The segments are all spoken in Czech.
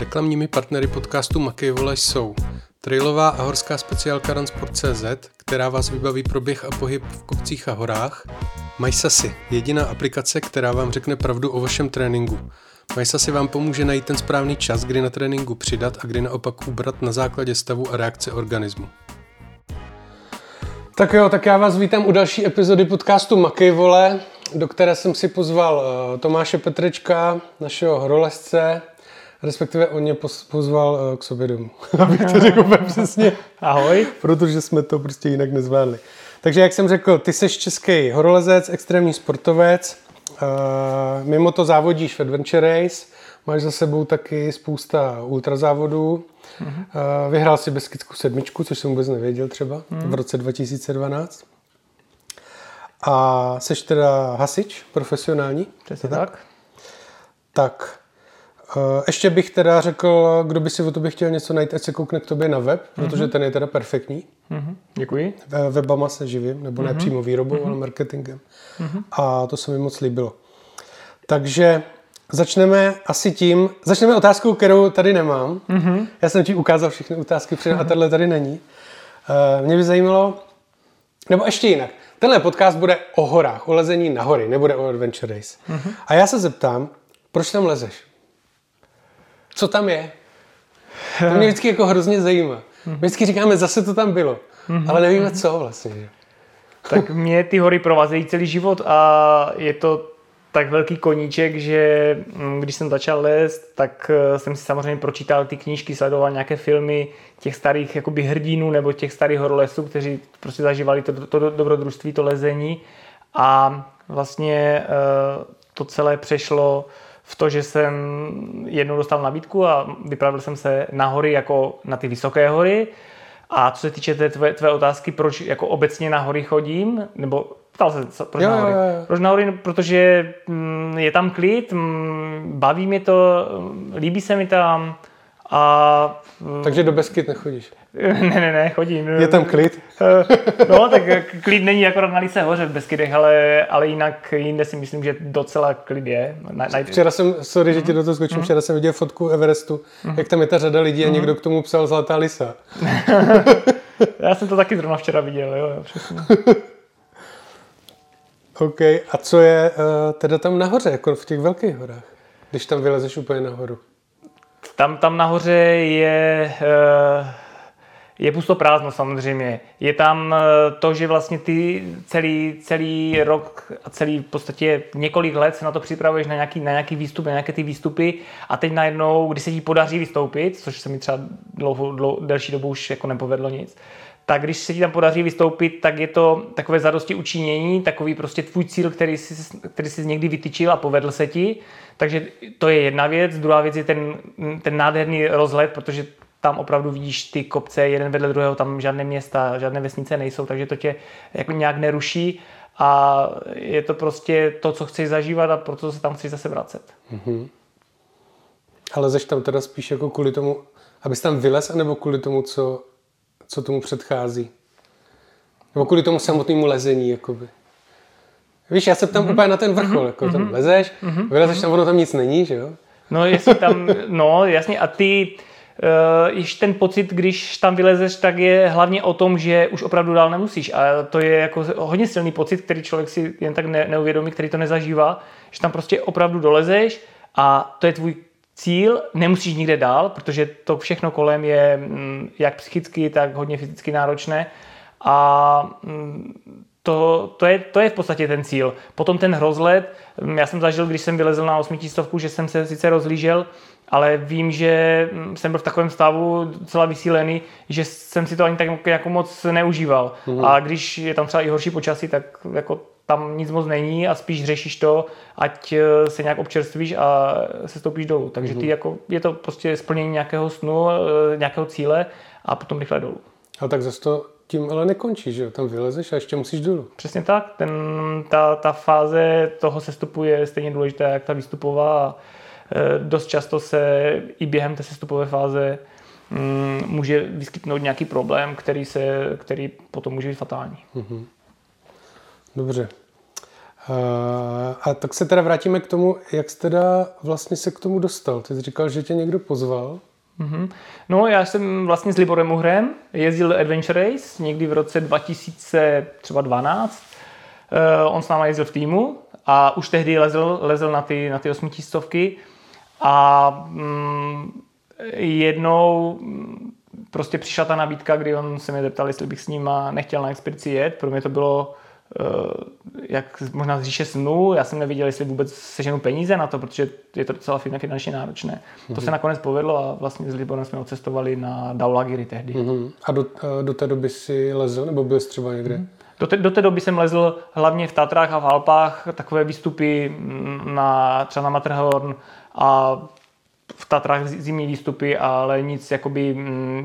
Reklamními partnery podcastu Makej Vole jsou trailová a horská speciálka Runsport.cz, která vás vybaví pro běh a pohyb v kopcích a horách, MySasy, jediná aplikace, která vám řekne pravdu o vašem tréninku. MySasy vám pomůže najít ten správný čas, kdy na tréninku přidat a kdy naopak ubrat na základě stavu a reakce organismu. Tak jo, tak já vás vítám u další epizody podcastu Makej Vole, do které jsem si pozval eh, Tomáše Petrečka, našeho horolezce, respektive on mě pozval eh, k sobě domů, abych to řekl přesně. Ahoj. Protože jsme to prostě jinak nezvládli. Takže jak jsem řekl, ty jsi český horolezec, extrémní sportovec, uh, mimo to závodíš v Adventure Race, máš za sebou taky spousta ultrazávodů, uh-huh. uh, vyhrál si Beskidskou sedmičku, což jsem vůbec nevěděl třeba, uh-huh. v roce 2012. A jsi teda hasič profesionální? Přesně tak. Tak, Eh, ještě bych teda řekl, kdo by si o tobě chtěl něco najít, ať se koukne k tobě na web, mm-hmm. protože ten je teda perfektní. Mm-hmm. Děkuji. Webama se živím, nebo mm-hmm. ne mhm. přímo výrobou, mm-hmm. ale marketingem. Mm-hmm. A to se mi moc líbilo. Takže začneme asi tím, začneme otázkou, kterou tady nemám. Mm-hmm. Já jsem ti ukázal všechny otázky předem mm-hmm. a tahle tady není. Uh, mě by zajímalo, nebo ještě jinak. Tenhle podcast bude o horách, o lezení na hory, nebude o Adventure Race. Mm-hmm. A já se zeptám, proč tam lezeš? Co tam je. To mě vždycky jako hrozně zajímá. My vždycky říkáme, zase to tam bylo, ale nevíme co vlastně. Tak mě ty hory provázejí celý život a je to tak velký koníček, že mm, když jsem začal lézt, tak eh, jsem si samozřejmě pročítal ty knížky, sledoval nějaké filmy těch starých jakoby hrdinů nebo těch starých horolezců, kteří prostě zažívali to, to, to dobrodružství, to lezení a vlastně eh, to celé přešlo v to, že jsem jednou dostal nabídku a vypravil jsem se na hory jako na ty vysoké hory. A co se týče té tvé, tvé otázky, proč jako obecně na hory chodím, nebo ptal se, proč jo, na hory? Jo, jo. Proč na hory? Protože mm, je tam klid, mm, baví mě to, líbí se mi tam a... Takže do Beskyt nechodíš? Ne, ne, ne, chodím. Je tam klid? No, tak klid není akorát na Líce hoře v Beskydech, ale, ale jinak jinde si myslím, že docela klid je. Na, na... Včera jsem, sorry, že ti do toho skočím, mm. včera jsem viděl fotku Everestu, mm. jak tam je ta řada lidí a mm. někdo k tomu psal Zlatá lisa. Já jsem to taky zrovna včera viděl, jo, jo přesně. OK, a co je uh, teda tam nahoře, jako v těch velkých horách, když tam vylezeš úplně nahoru? Tam, tam nahoře je... Uh je pusto prázdno samozřejmě. Je tam eh, to, že vlastně ty celý, celý rok a celý v podstatě několik let se na to připravuješ na nějaký, na nějaký výstup, na nějaké ty výstupy a teď najednou, když se ti podaří vystoupit, což se mi třeba dlouho, dlouho delší dobu už jako nepovedlo nic, tak když se ti tam podaří vystoupit, tak je to takové zadosti učinění, takový prostě tvůj cíl, který jsi, který jsi někdy vytyčil a povedl se ti. Takže to je jedna věc. Druhá věc je ten, ten nádherný rozhled, protože tam opravdu vidíš ty kopce jeden vedle druhého, tam žádné města, žádné vesnice nejsou, takže to tě jako nějak neruší a je to prostě to, co chceš zažívat a proto se tam chceš zase vracet. Mm-hmm. Ale zeš tam teda spíš jako kvůli tomu, abys tam vylez, anebo kvůli tomu, co, co tomu předchází? Nebo kvůli tomu samotnému lezení, jakoby? Víš, já se tam mm-hmm. úplně na ten vrchol, jako mm-hmm. tam mhm. lezeš, mm-hmm. vylezeš tam, ono tam nic není, že jo? No, jestli tam, no, jasně, a ty, Uh, již ten pocit, když tam vylezeš, tak je hlavně o tom, že už opravdu dál nemusíš. A to je jako hodně silný pocit, který člověk si jen tak ne, neuvědomí, který to nezažívá, že tam prostě opravdu dolezeš a to je tvůj cíl, nemusíš nikde dál, protože to všechno kolem je mm, jak psychicky, tak hodně fyzicky náročné a mm, to, to, je, to je v podstatě ten cíl. Potom ten rozlet, mm, já jsem zažil, když jsem vylezl na osmitistovku, že jsem se sice rozlížel, ale vím, že jsem byl v takovém stavu docela vysílený, že jsem si to ani tak jako moc neužíval. Mm. A když je tam třeba i horší počasí, tak jako tam nic moc není a spíš řešíš to, ať eh, se nějak občerstvíš a se stoupíš dolů. Takže ty mhm. jako, je to prostě splnění nějakého snu, eh, nějakého cíle a potom rychle dolů. Ale tak zase to tím ale nekončí, že jo? Tam vylezeš a ještě musíš dolů. Přesně tak. Ten, ta, ta fáze toho sestupu je stejně důležitá, jak ta výstupová. A dost často se i během té sestupové fáze mm, může vyskytnout nějaký problém, který, se, který potom může být fatální. Mhm. Dobře. Uh, a tak se teda vrátíme k tomu, jak jsi teda vlastně se k tomu dostal. Ty jsi říkal, že tě někdo pozval. Mm-hmm. No já jsem vlastně s Liborem Uhrem jezdil Adventure Race někdy v roce 2012. Uh, on s náma jezdil v týmu a už tehdy lezl, lezl na ty, na ty osmitistovky a mm, jednou mm, prostě přišla ta nabídka, kdy on se mě zeptal, jestli bych s ním nechtěl na expedici jet. Pro mě to bylo uh, jak možná z říše snů. Já jsem neviděl, jestli vůbec seženu peníze na to, protože je to docela finančně náročné. Mm-hmm. To mhm. se nakonec povedlo a vlastně s Liborem jsme odcestovali na Daulagiri tehdy. Mm-hmm. A do, eh, do té doby si lezl, nebo byl jsi třeba někde? Mm-hmm. Do té, do té doby jsem lezl hlavně v Tatrách a v Alpách, takové výstupy na, třeba na Matterhorn a v Tatrách zimní výstupy, ale nic, jakoby,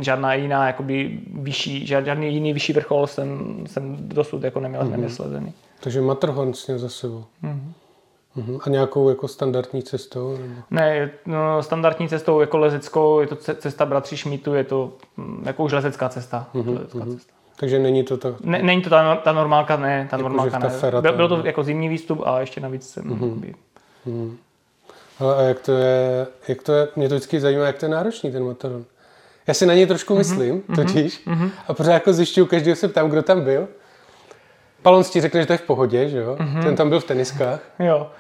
žádná jiná, jakoby vyšší, žádný jiný vyšší vrchol jsem, jsem dosud jako neměl, mm-hmm. neměl sledený. Takže Matterhorn měl za sebou. Mm-hmm. A nějakou jako standardní cestou? Nebo? Ne, no, standardní cestou jako lezeckou, je to cesta bratří Šmítu, je to jako už lezecká cesta. Uh-huh. lezecká uh-huh. cesta. Takže není to ta... Ne, není to ta, ta normálka, ne, ta jako normálka ne. Fera, Byl, bylo to jako zimní výstup a ještě navíc jsem... Uh-huh. By... Uh-huh. Ale a jak to je, jak to je, mě to vždycky zajímá, jak to je náročný ten Mataron. Já si na něj trošku uh-huh. myslím, totiž, uh-huh. a pořád jako zjišťuju, každý se ptám, kdo tam byl. Palons ti řekne, že to je v pohodě, že jo? Uh-huh. Ten tam byl v teniskách. Jo.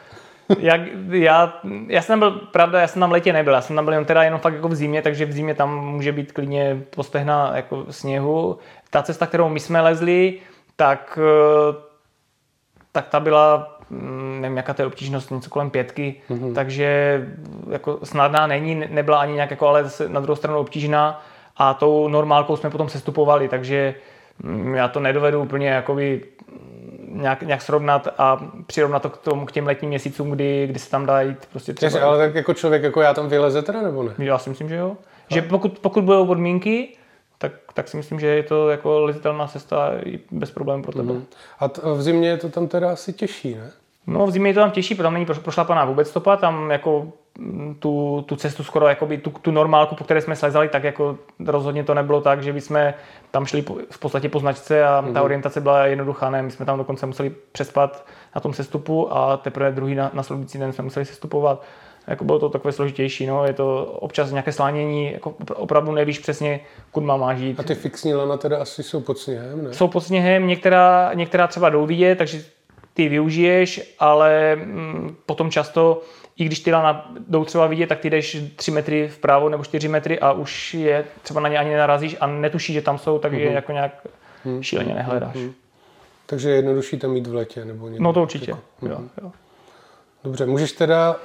Jak, já, já jsem tam byl, pravda, já jsem tam v letě nebyl, já jsem tam byl jen teda jenom fakt jako v zimě, takže v zimě tam může být klidně postehna jako sněhu. Ta cesta, kterou my jsme lezli, tak, eh, tak ta byla, nevím, jaká to je obtížnost, něco kolem pětky, mm-hmm. takže jako snadná není, nebyla ani nějak jako, ale zase na druhou stranu obtížná a tou normálkou jsme potom sestupovali, takže mm, já to nedovedu úplně jakoby nějak, nějak srovnat a přirovnat to k, tomu, k těm letním měsícům, kdy, kdy se tam dá jít prostě třeba... Ježi, ale tak jako člověk jako já tam vyleze teda nebo ne? Já si myslím, že jo. Že pokud, pokud budou podmínky, tak, tak si myslím, že je to jako lezitelná cesta i bez problémů pro tebe. Mm-hmm. A t- v zimě je to tam teda asi těžší, ne? No v zimě je to tam těžší, protože tam není prošlapaná vůbec stopa, tam jako tu, tu cestu skoro, jakoby tu, tu normálku, po které jsme slezali, tak jako rozhodně to nebylo tak, že bychom tam šli po, v podstatě po značce a mm-hmm. ta mhm. orientace byla jednoduchá, ne, my jsme tam dokonce museli přespat na tom sestupu a teprve druhý na, nasledující den jsme museli sestupovat. Jako bylo to takové složitější, no, je to občas nějaké slánění, jako opravdu nevíš přesně, kud má žít. A ty fixní lana teda asi jsou pod sněhem, ne? Jsou pod sněhem, některá, některá třeba jdou vidět, takže ty využiješ, ale mm, potom často i když ty lana jdou třeba vidět, tak ty jdeš 3 metry vpravo nebo 4 metry a už je třeba na ně ani nenarazíš a netušíš, že tam jsou, tak je mm-hmm. jako nějak mm-hmm. šíleně nehledáš. Mm-hmm. Takže je jednodušší tam mít v letě nebo někde. No to určitě, jako, jo, mm-hmm. jo. Dobře, můžeš teda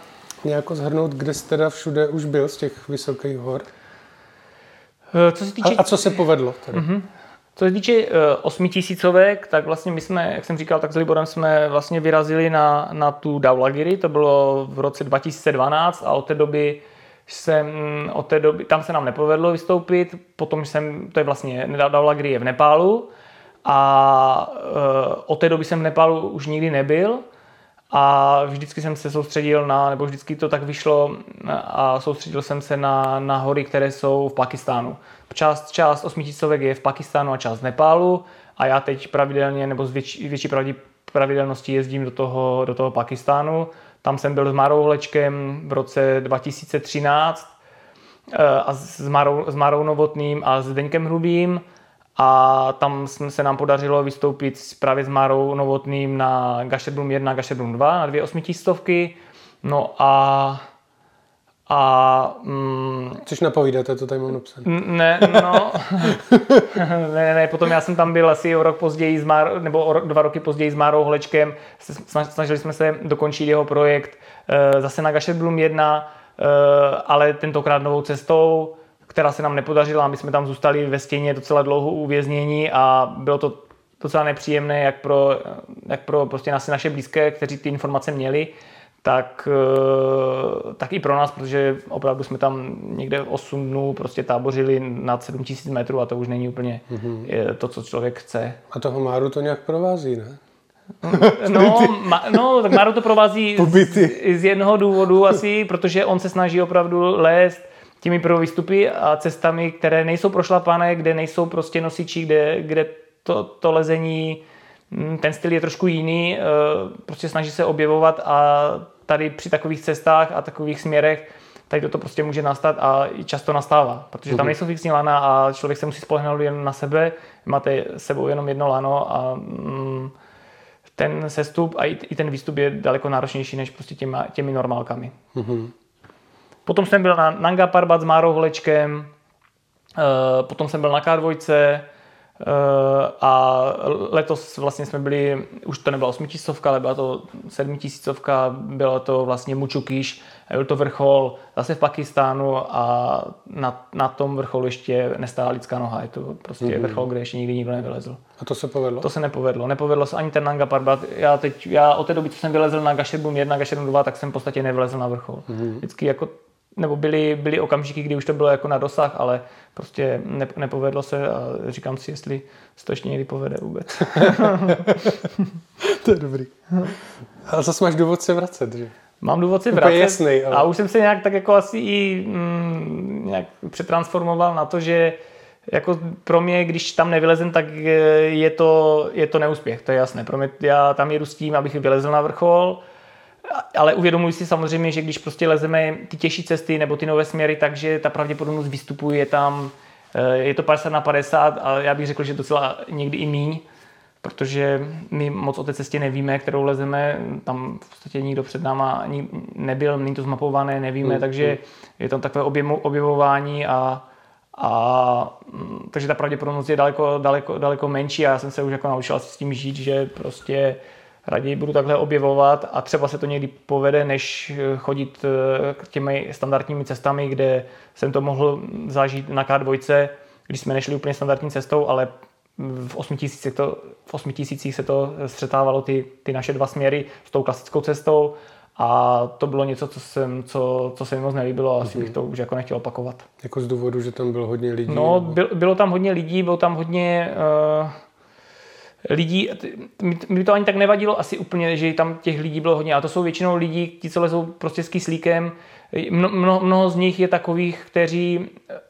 nějak zhrnout, kde jsi teda všude už byl z těch vysokých hor? Eh, co se týče... a, a co se povedlo? Teda? Mm-hmm. Co se týče uh, osmitisícovek, tak vlastně my jsme, jak jsem říkal, tak s Liborem jsme vlastně vyrazili na, na tu Daulagiri, to bylo v roce 2012 a od té doby jsem, od té doby, tam se nám nepovedlo vystoupit, potom jsem, to je vlastně, Daulagiri je v Nepálu a uh, od té doby jsem v Nepálu už nikdy nebyl a vždycky jsem se soustředil na, nebo vždycky to tak vyšlo a soustředil jsem se na, na hory, které jsou v Pakistánu. Část, část osmitisovek je v Pakistánu a část Nepálu a já teď pravidelně nebo z větší, větší pravidelností jezdím do toho, do toho Pakistánu. Tam jsem byl s Marou Hlečkem v roce 2013 eh, a s Marou, s Marou Novotným a s Deňkem Hrubým a tam se nám podařilo vystoupit právě s Marou Novotným na Gašerbrum 1 a Gašerbrum 2 na dvě osmitistovky. No a a, mm, Což napovídáte, to tady mám napsané. Ne, no, ne, ne, potom já jsem tam byl asi o rok později, s Mar, nebo o dva roky později s Márou Holečkem, snažili jsme se dokončit jeho projekt eh, zase na Gašerbrum 1, eh, ale tentokrát novou cestou, která se nám nepodařila, my jsme tam zůstali ve stěně docela dlouho uvěznění a bylo to docela nepříjemné jak pro, jak pro prostě asi naše blízké, kteří ty informace měli, tak, eh, tak i pro nás, protože opravdu jsme tam někde 8 dnů prostě tábořili nad 7000 metrů a to už není úplně mm-hmm. to, co člověk chce. A toho Máru to nějak provází, ne? No, ma, no tak Máru to provází z, z jednoho důvodu asi, protože on se snaží opravdu lézt těmi prvovýstupy a cestami, které nejsou prošlapané, kde nejsou prostě nosiči, kde, kde to, to lezení mm, ten styl je trošku jiný, eh, prostě snaží se objevovat a tady při takových cestách a takových směrech tady to prostě může nastat a často nastává, protože tam Mhm. nejsou fixní lana a člověk se musí spolehnout jen na sebe, máte sebou jenom jedno lano a mm, ten sestup a i ten výstup je daleko náročnější než prostě těma, těmi normálkami. Mhm. Potom jsem byl na Nanga Parbat s Márou Holečkem, eh, potom jsem byl na K2 eh, a letos vlastně jsme byli, už to nebyla osmitisícovka, ale byla to sedmitisícovka, bylo to vlastně Mučukíš, byl to vrchol zase v Pakistánu a na, na tom vrcholu ještě nestála lidská noha. Je to prostě mm-hmm. vrchol, kde ještě nikdy nikdo nevylezl. A to se povedlo? To se nepovedlo. Nepovedlo se ani ten Nanga Parbat. Já, teď, já od té doby, co jsem vylezl na Gašerbum 1, Gašerbum 2, tak jsem v podstatě nevylezl na vrchol. Mm-hmm. Vždycky jako, nebo byly, byly okamžiky, kdy už to bylo jako na dosah, ale prostě ne, nepovedlo se a říkám si, jestli se to ještě někdy povede vůbec. to je dobrý. Ale zase máš důvod se vracet, že? Mám důvod si Úplně vracet. jasný, ale- A už jsem se nějak tak jako asi i mm, nějak přetransformoval na to, že jako pro mě, když tam nevylezem, tak je to, je to neúspěch, to je jasné. Pro mě, já tam jedu s tím, abych vylezl na vrchol, ale uvědomuji si samozřejmě, že když prostě lezeme ty těžší cesty nebo ty nové směry, takže ta pravděpodobnost výstupu je tam, eh, je to 50 na 50 a já bych řekl, že docela někdy i míň, protože my moc o té cestě nevíme, kterou lezeme, tam v podstatě nikdo před náma nebyl, není to zmapované, nevíme, Mm, takže je tam takové objemu, objevování a, a mm, takže ta pravděpodobnost je daleko, daleko, daleko menší a já jsem se už jako naučil asi s tím žít, že prostě raději budu takhle objevovat a třeba se to někdy povede, než eh, chodit eh, k těmi standardními cestami, kde jsem to mohl zažít na K2, když jsme nešli úplně standardní cestou, ale v 8 tisících, to, v 8 tisících se to střetávalo ty, ty naše dva směry s tou klasickou cestou a to bylo něco, co, jsem, co, co se mi moc nelíbilo a asi bych to už jako nechtěl opakovat. Jako z důvodu, že tam bylo hodně lidí? No, nebo- byl, bylo tam hodně lidí, bylo tam hodně uh, lidí, mi, to ani tak nevadilo asi úplně, že tam těch lidí bylo hodně, a to jsou většinou lidi, ti, co lezou prostě s kyslíkem, Mno, mnoho, mnoho z nich je takových, kteří eh,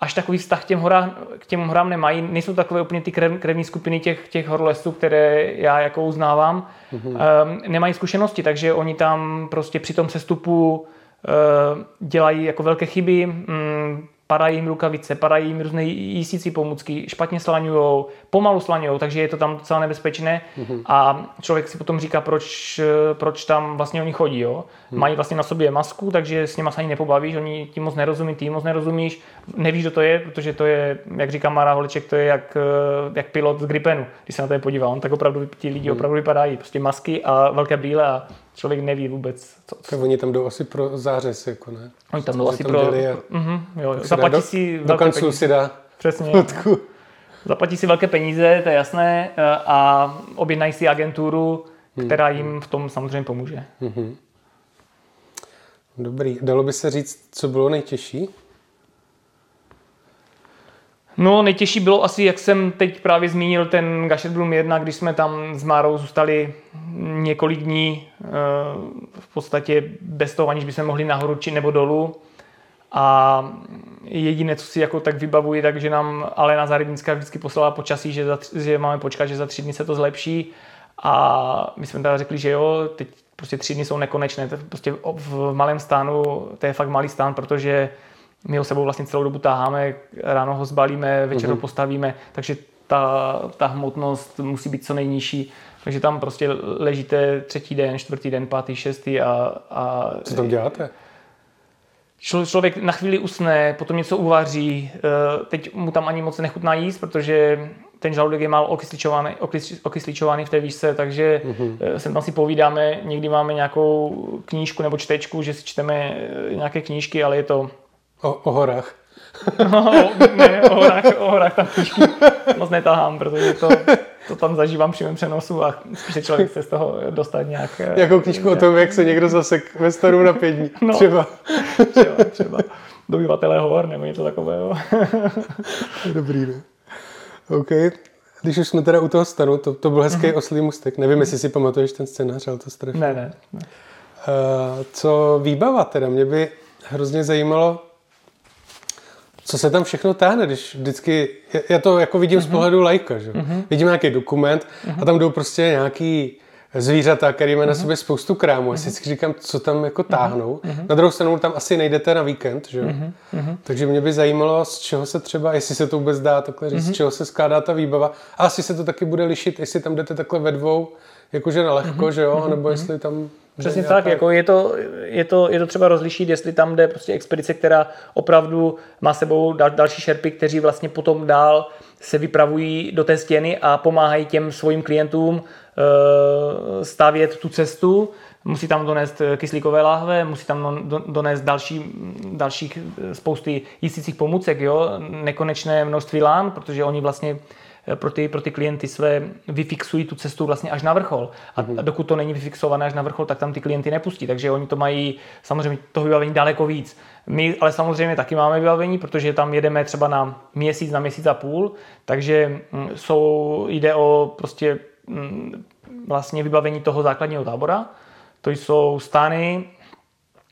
až takový vztah k těm, horám, k těm horám nemají. Nejsou takové úplně ty krev, krevní skupiny těch, těch horolezců, které já jako uznávám. Mm-hmm. Um, nemají zkušenosti, takže oni tam prostě při tom sestupu uh, dělají jako velké chyby, um, padají jim rukavice, padají jim různé jísící pomůcky, špatně slaňujou, pomalu slaňujou, takže je to tam docela nebezpečné mm-hmm. a člověk si potom říká, proč, proč tam vlastně oni chodí. Jo? Mm. Mají vlastně na sobě masku, takže s nimi se ani nepobavíš, oni ti moc nerozumí, ty moc nerozumíš, nevíš, kdo to je, protože to je, jak říká Mara Holeček, to je jak, eh, jak pilot z Gripenu, když se na to podívá, on tak opravdu, ti lidi Hmm. opravdu vypadají, prostě masky a velké brýle a člověk neví vůbec, co, co Tak oni tam jdou asi pro zářez, jako ne? Oni tam jdou si asi tam pro... a- Mhm, jo, Zaplatí do, si do velké kanclu peníze. si dá Přesně. fotku. Zaplatí si velké peníze, to je jasné, eh, a objednají si agenturu, Hmm. která jim v tom samozřejmě pomůže. Dobrý. Dalo by se říct, co bylo nejtěžší? No, nejtěžší bylo asi, jak jsem teď právě zmínil, ten Gašetblum 1, když jsme tam s Márou zůstali několik dní eh, v podstatě bez toho, aniž bychom mohli nahoru či nebo dolů. A jediné, co si jako tak vybavuji, takže nám Alena Zarybnická vždycky poslala počasí, že, za, že máme počkat, že za tři dny se to zlepší. A my jsme teda řekli, že jo, teď prostě tři dny jsou nekonečné. Prostě v malém stánu, to je fakt malý stán, protože my ho sebou vlastně celou dobu táháme, ráno ho zbalíme, večer ho postavíme, takže ta, ta hmotnost musí být co nejnižší. Takže tam prostě ležíte třetí den, čtvrtý den, pátý, šestý a, a Co tam děláte? Člo- člověk na chvíli usne, potom něco uvaří, eh, teď mu tam ani moc nechutná jíst, protože ten žaludek je málo okysličovaný, okys- okysličovaný v té výšce, takže mm-hmm. sem tam si povídáme, někdy máme nějakou knížku nebo čtečku, že si čteme eh, nějaké knížky, ale je to O, o horách. No, ne, o horách, o horách tam knížky moc netahám, protože to, to tam zažívám přímém přenosu a spíše člověk se z toho dostat nějak... Jakou knížku o tom, jak se někdo zasek ve staru na pět dní? No. Třeba. třeba, třeba dobyvatelé hor nebo něco takového. Dobrý, ne? OK. Když už jsme teda u toho stanu, to, to byl hezký oslý mustek. Nevím, jestli si pamatuješ ten scénář, ale to strašně. ne, ne, ne. Uh, co výbava teda? Mě by hrozně zajímalo, co se tam všechno táhne, když vždycky, já to jako vidím mm-hmm. z mhm. pohledu lajka, že? Mm-hmm. Vidím nějaký dokument mm-hmm. a tam jdou prostě nějaký zvířata, který má mm-hmm. na sobě spoustu krámu. Mm-hmm. Já si říkám, co tam jako táhnou. Mm-hmm. Na druhou stranu tam asi nejdete na víkend, že? Mm-hmm. Takže mě by zajímalo, z čeho se třeba, jestli se to vůbec dá takhle říct, mm-hmm. z čeho se skládá ta výbava. A asi se to taky bude lišit, jestli tam jdete takhle ve dvou, jakože na lehko, mm-hmm. že jo, nebo jestli tam Přesně tak, jako je, to, je, to, je to třeba rozlišit, jestli tam jde prostě expedice, která opravdu má sebou dal, další šerpy, kteří vlastně potom dál se vypravují do té stěny a pomáhají těm svým klientům e, stavět tu cestu. Musí tam donést kyslíkové láhve, musí tam donést další, dalších spousty jistících pomůcek, jo? nekonečné množství lán, protože oni vlastně Eh, pro ty, pro ty klienty své vyfixují tu cestu vlastně až na vrchol. A mm. dokud to není vyfixované až na vrchol, tak tam ty klienty nepustí. Takže oni to mají samozřejmě toho vybavení daleko víc. My ale samozřejmě taky máme vybavení, protože tam jedeme třeba na měsíc, na měsíc a půl, takže mm, jsou, jde o prostě mm, vlastně vybavení toho základního tábora. To jsou stany,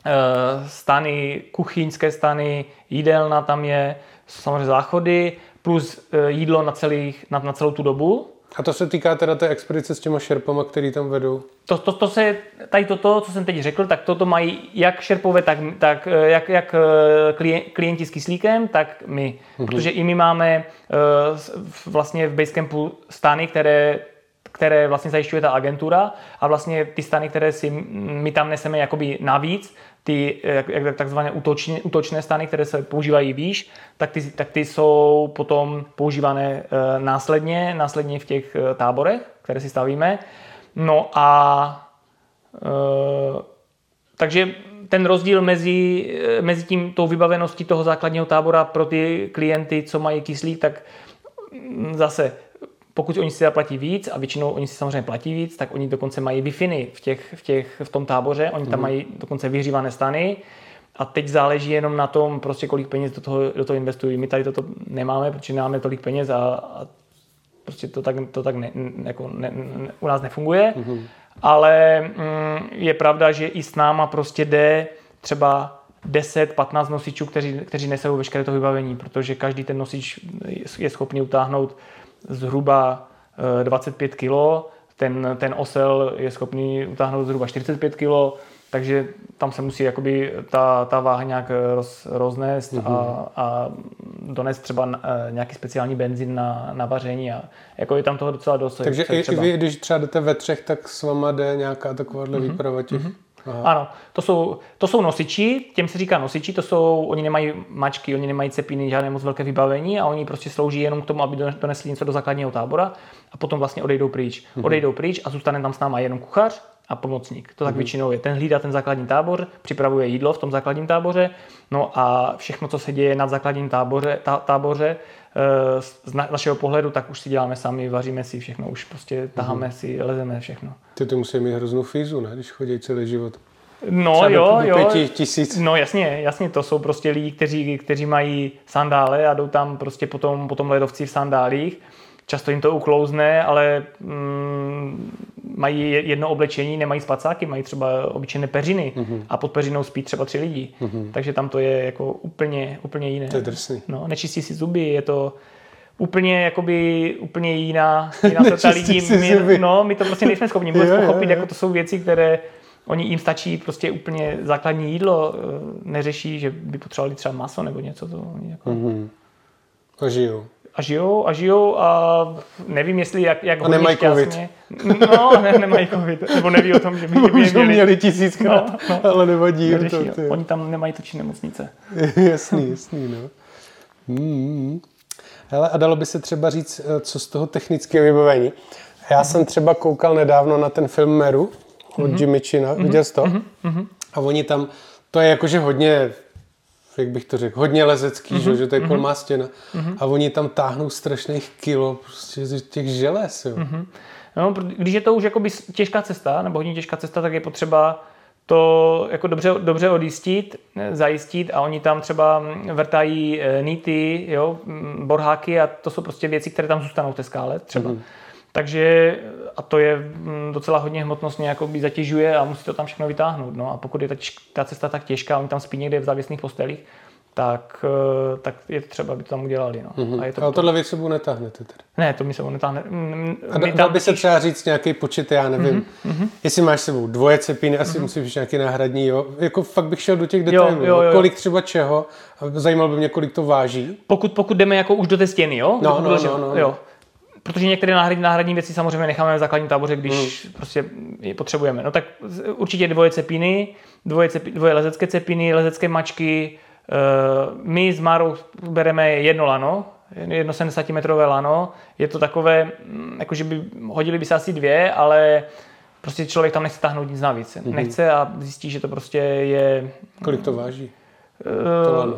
eh, stany, kuchyňské stany, jídelna tam je, samozřejmě záchody, plus eh, jídlo na, celých, na, na celou tu dobu. A to se týká teda té expedice s těma šerpama, který tam vedou? To, to, to se, tady toto, co jsem teď řekl, tak toto mají jak šerpové, tak, tak eh, jak, jak eh, klienti s kyslíkem, tak my. Mm-hmm. Protože i my máme vlastně v Basecampu stány, které které vlastně zajišťuje ta agentura a vlastně ty stany, které si my tam neseme jakoby navíc, ty jak, jak takzvané útočné, útočné stany, které se používají výš, tak ty, tak ty jsou potom používané e, následně, následně v těch e, táborech, které si stavíme. No a e, takže ten rozdíl mezi, mezi tím, tou vybaveností toho základního tábora pro ty klienty, co mají kyslík, tak zase pokud oni si zaplatí víc, a většinou oni si samozřejmě platí víc, tak oni dokonce mají wi v, těch, v, těch, v tom táboře, oni tam mm. mají dokonce vyhřívané stany, a teď záleží jenom na tom, prostě kolik peněz do toho, do toho investují. My tady toto nemáme, protože nemáme tolik peněz a, a prostě to tak, to tak ne, jako ne, ne, u nás nefunguje. Mm-hmm. Ale mm, je pravda, že i s náma prostě jde třeba 10-15 nosičů, kteří, kteří nesou veškeré to vybavení, protože každý ten nosič je schopný utáhnout zhruba 25 eh, kg, ten, ten osel je schopný utáhnout zhruba 45 kg, takže tam se musí jakoby ta, ta váha nějak roz, roznést mm-hmm. a, mhm. a donést třeba eh, nějaký speciální benzín na, na vaření a jako je tam toho docela dost. Takže i, i vy, když třeba jdete ve třech, tak s váma jde nějaká takováhle mm-hmm. výprava těch... Mm-hmm. Aha. Ano, to jsou, to jsou nosiči, těm se říká nosiči, to jsou, oni nemají mačky, oni nemají cepiny, žádné moc velké vybavení a oni prostě slouží jenom k tomu, aby donesli něco do základního tábora a potom vlastně odejdou pryč. Mhm. Odejdou pryč a zůstane tam s náma jenom kuchař a pomocník. To tak mm-hmm. většinou je. Ten hlídá ten základní tábor, připravuje jídlo v tom základním táboře, no a všechno, co se děje nad základním táboře, tá, táboře, eh, z našeho pohledu, tak už si děláme sami, vaříme si všechno, už prostě taháme mm-hmm. si, lezeme všechno. Ty to musí mít hroznou fízu, ne, když chodí celý život. No Třeba jo, do, do jo. Pěti tisíc. No jasně, jasně, to jsou prostě lidi, kteří, kteří mají sandále a jdou tam prostě potom, potom ledovci v sandálích Často jim to uklouzne, ale mm, mají jedno oblečení, nemají spacáky, mají třeba obyčejné peřiny mm-hmm. a pod peřinou spí třeba tři lidi. Mm-hmm. Takže tam to je jako úplně, úplně jiné. To je drsný. No, nečistí si zuby, je to úplně, jakoby, úplně jiná, jiná sorta lidí. My, no, my to prostě nejsme schopni vůbec pochopit, jo, jo. jako to jsou věci, které oni jim stačí prostě úplně základní jídlo, eh, neřeší, že by potřebovali třeba maso nebo něco. To, jako... mm-hmm. A žijou a žijou a žijou a nevím, jestli jak, jak a nemají covid. No, ne, nemají covid. Nebo neví o tom, že by, že by je měli. měli tisíckrát, no, no. ale nevadí. Neřeší, to, ty. Oni tam nemají točí nemocnice. jasný, jasný, no. Mm. Hele, a dalo by se třeba říct, eh, co z toho technického vybavení. Já mm-hmm. jsem třeba koukal nedávno na ten film Meru od mm-hmm. Jimmy China, mm-hmm. viděl jsi to? Mm-hmm. A oni tam, to je jakože hodně jak bych to řekl, hodně lezecký, mm-hmm. že, to je kolmá mhm. stěna. Mm-hmm. A oni tam táhnou strašných kilo prostě z těch želez. Jo. Mm-hmm. No, když je to už jakoby těžká cesta, nebo hodně těžká cesta, tak je potřeba to jako dobře, dobře odjistit, zajistit a oni tam třeba vrtají e, nýty, jo, borháky a to jsou prostě věci, které tam zůstanou v té skále třeba. Mm-hmm. Takže a to je mm, docela hodně hmotnostně jako by zatěžuje a musí to tam všechno vytáhnout. No a pokud je ta, ta cesta tak těžká, oni tam spí někde v závěsných postelích, tak, eh, tak je třeba, aby to tam udělali. No. Mm-hmm. A je to Ale tohle vy sebou netáhnete tedy? Ne, to mi sebou netáhne. A dal tam... by se třeba říct nějaký počet, já nevím. Mhm, Jestli máš sebou dvoje cepíny, asi Mhm. musíš nějaký náhradní, jo. Jako fakt bych šel do těch detailů. jo, jo. Kolik třeba čeho, zajímalo by mě, kolik to váží. Pokud, pokud jdeme jako už do té stěny, jo? No, no, no, no, no. Jo. Protože některé náhradní, náhradní věci samozřejmě necháme v základním táboře, když Hmm. prostě je potřebujeme. No tak určitě dvoje cepiny, dvoje, cepi, dvoje lezecké cepiny, lezecké mačky. Uh, my s Márou bereme jedno lano, jedno 70 metrové lano. Je to takové, mm, jako že by hodili by se asi dvě, ale prostě člověk tam nechce táhnout nic navíc. Mhm. Nechce a zjistí, že to prostě je Kolik to váží? Eh, To lano.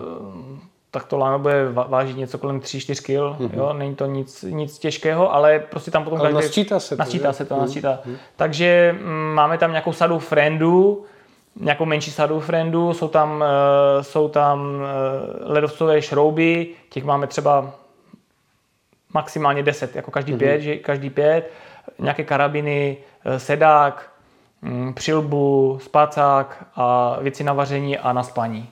Tak to lano bude vážit něco kolem 3-4 kg, Mhm. jo, není to nic, nic těžkého, ale prostě tam potom Ale nasčítá se to, Nasčítá se to, Mhm. nasčítá. Takže mm, máme tam nějakou sadu friendů, nějakou menší sadu friendů, jsou tam, eh, jsou tam eh, ledovcové šrouby, těch máme třeba maximálně 10, jako každý pět, že každý pět, nějaké karabiny, eh, sedák, mm, přilbu, spacák a věci na vaření a na spaní.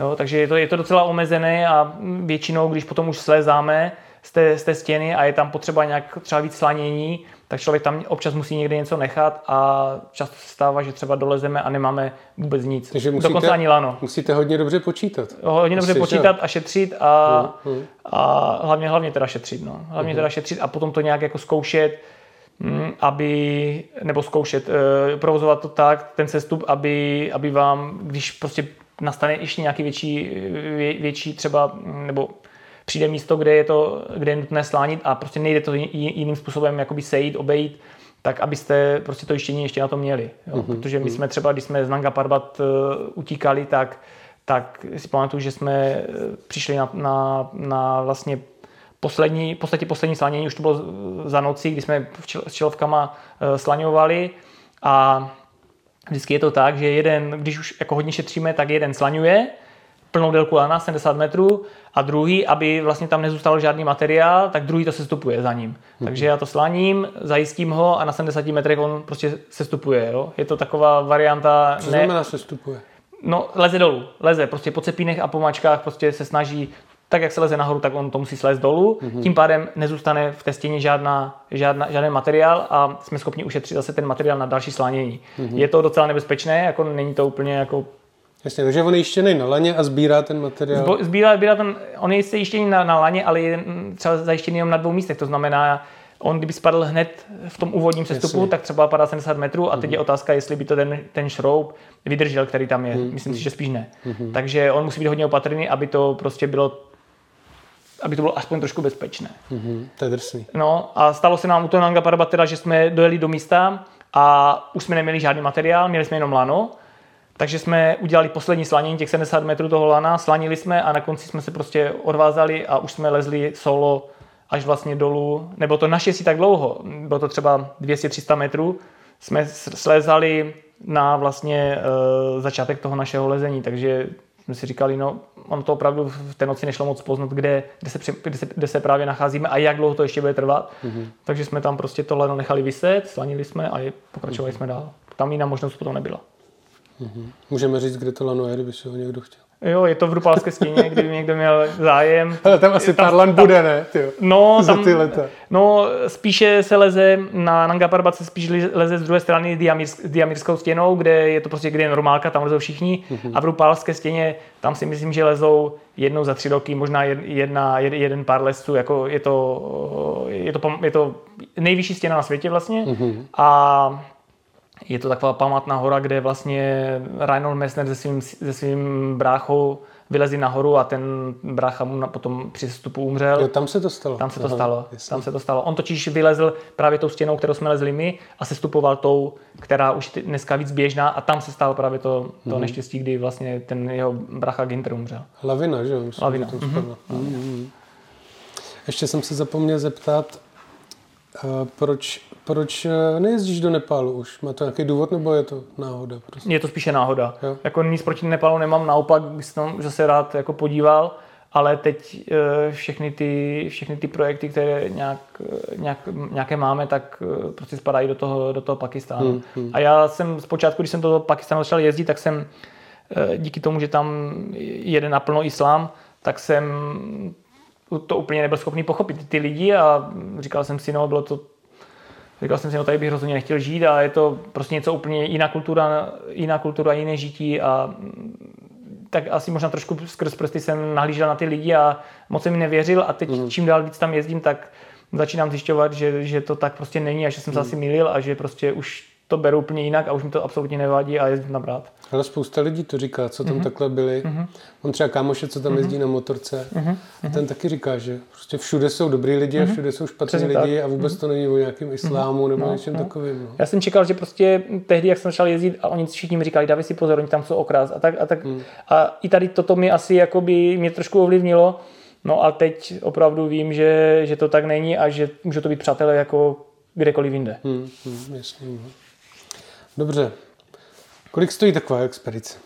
Jo, takže je to, je to docela omezené a většinou, když potom už slezáme z té, z té stěny a je tam potřeba nějak třeba víc slanění, tak člověk tam občas musí někde něco nechat a často se stává, že třeba dolezeme a nemáme vůbec nic. Takže musíte, Dokonce ani lano. musíte hodně dobře počítat. Hodně dobře Asi, že počítat jo? a šetřit a, Hmm, a hlavně, hlavně teda šetřit. No. Hlavně teda šetřit a potom to nějak jako zkoušet, mm, aby, nebo zkoušet, eh, provozovat to tak, ten sestup, aby, aby vám, když prostě nastane ještě nějaký větší, vě, větší třeba, nebo přijde místo, kde je to, kde je nutné slánit a prostě nejde to ji- jiným způsobem jakoby sejít, obejít, tak abyste prostě to jištění ještě na to měli. Jo? Mhm, Protože my jsme třeba, když jsme z Nanga Parbat eh, utíkali, tak, tak si pamatuju, že jsme eh, přišli na, na, na vlastně poslední, v podstatě poslední slanění, už to bylo za noci, kdy jsme s čelovkama eh, slaňovali a vždycky je to tak, že jeden, když už jako hodně šetříme, tak jeden slaňuje plnou délku lana, 70 metrů, a druhý, aby vlastně tam nezůstal žádný materiál, tak druhý to sestupuje za ním. Takže já to slaním, zajistím ho a na 70 metrech on prostě sestupuje. Jo? Je to taková varianta... Co ne, znamená sestupuje? No, leze dolů, leze prostě po cepínech a po mačkách prostě se snaží, tak jak se leze nahoru, tak on to musí slézt dolů. Mm-hmm. Tím pádem nezůstane v té stěně žádná, žádná, žádný materiál a jsme schopni ušetřit zase ten materiál na další slánění. Mm-hmm. Je to docela nebezpečné, jako není to úplně jako Jasně, takže on je jištěný na laně a sbírá ten materiál. Zbo- Zbírá, zbírá ten, on je jištěný na, na laně, ale je třeba zajištěný jenom na dvou místech. To znamená, on kdyby spadl hned v tom úvodním sestupu, Jasně. tak třeba padá 70 metrů a teď je otázka, jestli by to ten, ten šroub vydržel, který tam je. Myslím si, že spíš ne. Takže on musí být hodně opatrný, aby to prostě bylo aby to bylo aspoň trošku bezpečné. Mhm, to je drsný. No a stalo se nám u toho Nanga Parbat teda, že jsme dojeli do místa a už jsme neměli žádný materiál, měli jsme jenom lano, takže jsme udělali poslední slanění těch 70 metrů toho lana, slanili jsme a na konci jsme se prostě odvázali a už jsme lezli solo až vlastně dolů. Nebo to naštěstí tak dlouho, bylo to třeba 200-300 metrů, jsme slezali na vlastně uh, začátek toho našeho lezení, takže jsme si říkali, no, ono to opravdu v té noci nešlo moc poznat, kde, kde, se, kde, se, kde se právě nacházíme a jak dlouho to ještě bude trvat. Mm-hmm. Takže jsme tam prostě to lano nechali vyset, slanili jsme a pokračovali mm-hmm. jsme dál. Tam jiná možnost potom nebyla. Můžeme říct, kde to lano je, kdyby si ho někdo chtěl. Jo, je to v Rupalské stěně, kdyby někdo měl zájem. Ale tam asi Tam- pár lan tam- bude, ne? Tyjo. No, Za tam, ty leta. No, spíše se leze, na Nanga Parbat se spíš leze z druhé strany diamírs, diamírskou stěnou, kde je to prostě, kde je normálka, tam lezou všichni. Mhm. A v Rupalské stěně, tam si myslím, že lezou jednou za tři roky, možná jed- jedna, jed- jeden pár lesců, jako je to, je to, je to nejvyšší stěna na světě vlastně. Mhm. A je to taková památná hora, kde vlastně Reinhold Messner se svým, se svým bráchou vylezli nahoru a ten brácha mu potom při vstupu umřel. Jo, tam se to stalo. Tam se to Aha, stalo. jasně. Tam se to stalo. On totiž vylezl právě tou stěnou, kterou jsme lezli my a sestupoval tou, která už je dneska víc běžná a tam se stalo právě to, to Mhm. neštěstí, kdy vlastně ten jeho bracha Ginter umřel. Lavina, že jo? Myslím, Lavina, že tam spadla. Mhm. Ještě jsem se zapomněl zeptat, eh, proč, proč eh, nejezdíš do Nepálu už? Má to nějaký důvod, nebo je to náhoda? Prostě? Je to spíše náhoda. Jo. Jako nic proti Nepalu nemám, naopak bych se tam zase rád jako podíval, ale teď eh, všechny ty, všechny ty projekty, které nějak, eh, nějak, nějaké máme, tak prostě spadají do toho, do toho Pakistánu. Hmm, A já jsem zpočátku, když jsem do toho Pakistánu začal jezdit, tak jsem díky tomu, že tam jede naplno islám, tak jsem to úplně nebyl schopný pochopit ty lidi a říkal jsem si, no bylo to Říkal jsem si, no tady bych rozhodně nechtěl žít a je to prostě něco úplně jiná kultura, jiná kultura, jiné žití a tak asi možná trošku skrz prsty jsem nahlížel na ty lidi a moc jsem mi nevěřil a teď mm. čím dál víc tam jezdím, tak začínám zjišťovat, že, že to tak prostě není a že jsem se mm. asi milil a že prostě už to beru úplně jinak a už mi to absolutně nevadí a jezdím tam rád. Ale spousta lidí to říká, co tam mm-hmm. takhle byli. Mm-hmm. On třeba kámoše, co tam mm-hmm. jezdí na motorce, mm-hmm. a ten taky říká, že prostě všude jsou dobrý lidi mm-hmm. a mhm. všude jsou špatní lidi tak. a vůbec mm-hmm. to není o nějakém islámu mm-hmm. nebo no, něčem no. takovým. No. Já jsem čekal, že prostě tehdy, jak jsem začal jezdit a oni všichni mi říkali, dávej si pozor, oni tam jsou okras a tak a tak. Mm. A i tady toto mi asi jakoby mě trošku ovlivnilo. No a teď opravdu vím, že, že to tak není a že můžou to být přátelé jako kdekoliv jinde. Hmm, hmm, jasně. No. Dobře. Kolik stojí taková expedice?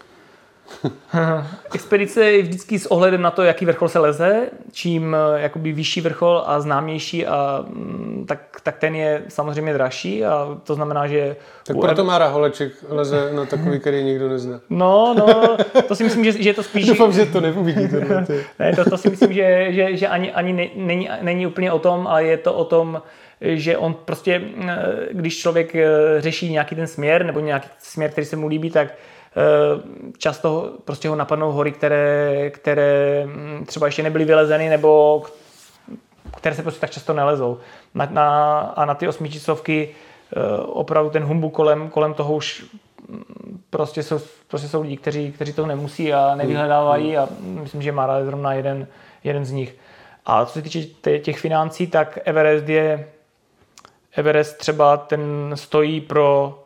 expedice je vždycky s ohledem na to, jaký vrchol se leze. Čím eh, jakoby vyšší vrchol a známější, a, mm, tak, tak ten je samozřejmě dražší a to znamená, že... Tak proto Mára Holeček leze na takový, který nikdo nezná. No, no, to si myslím, že, že je to spíš... Doufám, že to neuvidíte. ne, to, to si myslím, že, že, že ani, ani není, není úplně o tom, ale je to o tom, že on prostě, eh, když člověk eh, řeší nějaký ten směr nebo nějaký směr, který se mu líbí, tak eh, často prostě ho napadnou hory, které, které hm, třeba ještě nebyly vylezeny nebo které se prostě tak často nelezou. Na, na, a na ty osmičícovky opravdu ten humbu kolem, kolem toho už hm, prostě jsou, prostě jsou lidi, kteří, kteří to nemusí a nevyhledávají a myslím, že Mara je zrovna jeden, jeden z nich. A co se týče těch financí, tak Everest je Everest třeba ten stojí pro,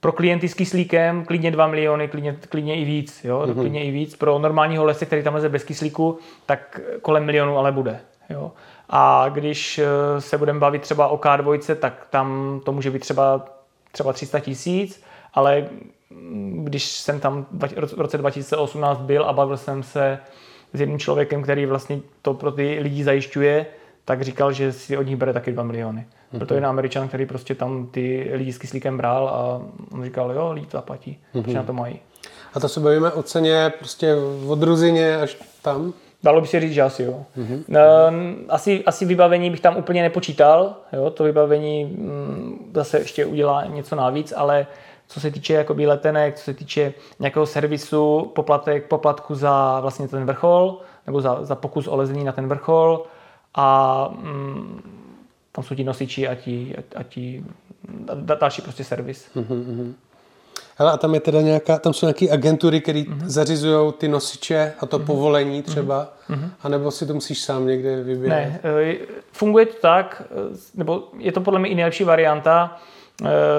pro klienty s kyslíkem klidně 2 miliony, klidně, klidně i víc. Jo? Mm-hmm. Klidně i víc. Pro normálního lese, který tam leze bez kyslíku, tak kolem milionu ale bude. Jo? A když eh, se budeme bavit třeba o K2, tak tam to může být třeba, třeba 300 tisíc, ale když jsem tam v roce 2018 byl a bavil jsem se s jedním člověkem, který vlastně to pro ty lidi zajišťuje, tak říkal, že si od nich bere taky 2 miliony. Mm-hmm. Byl to jen Američan, který prostě tam ty lidi s kyslíkem bral a on říkal, jo, líp zaplatí, mm-hmm. na to mají. A to se bavíme o ceně prostě od Ruzině až tam? Dalo by se říct, že asi jo. Mm-hmm. Asi, asi vybavení bych tam úplně nepočítal, jo, to vybavení mm, zase ještě udělá něco navíc, ale co se týče jakoby letenek, co se týče nějakého servisu, poplatek, poplatku za vlastně ten vrchol, nebo za, za pokus o lezení na ten vrchol a mm, tam jsou ti nosiči a ti, a, a ti a další prostě servis. Mm-hmm. Hele, a tam je teda nějaká, tam jsou nějaké agentury, které mm-hmm. zařizují ty nosiče a to mm-hmm. povolení třeba, mm-hmm. anebo si to musíš sám někde vybírat? Ne, e, funguje to tak, e, nebo je to podle mě i nejlepší varianta,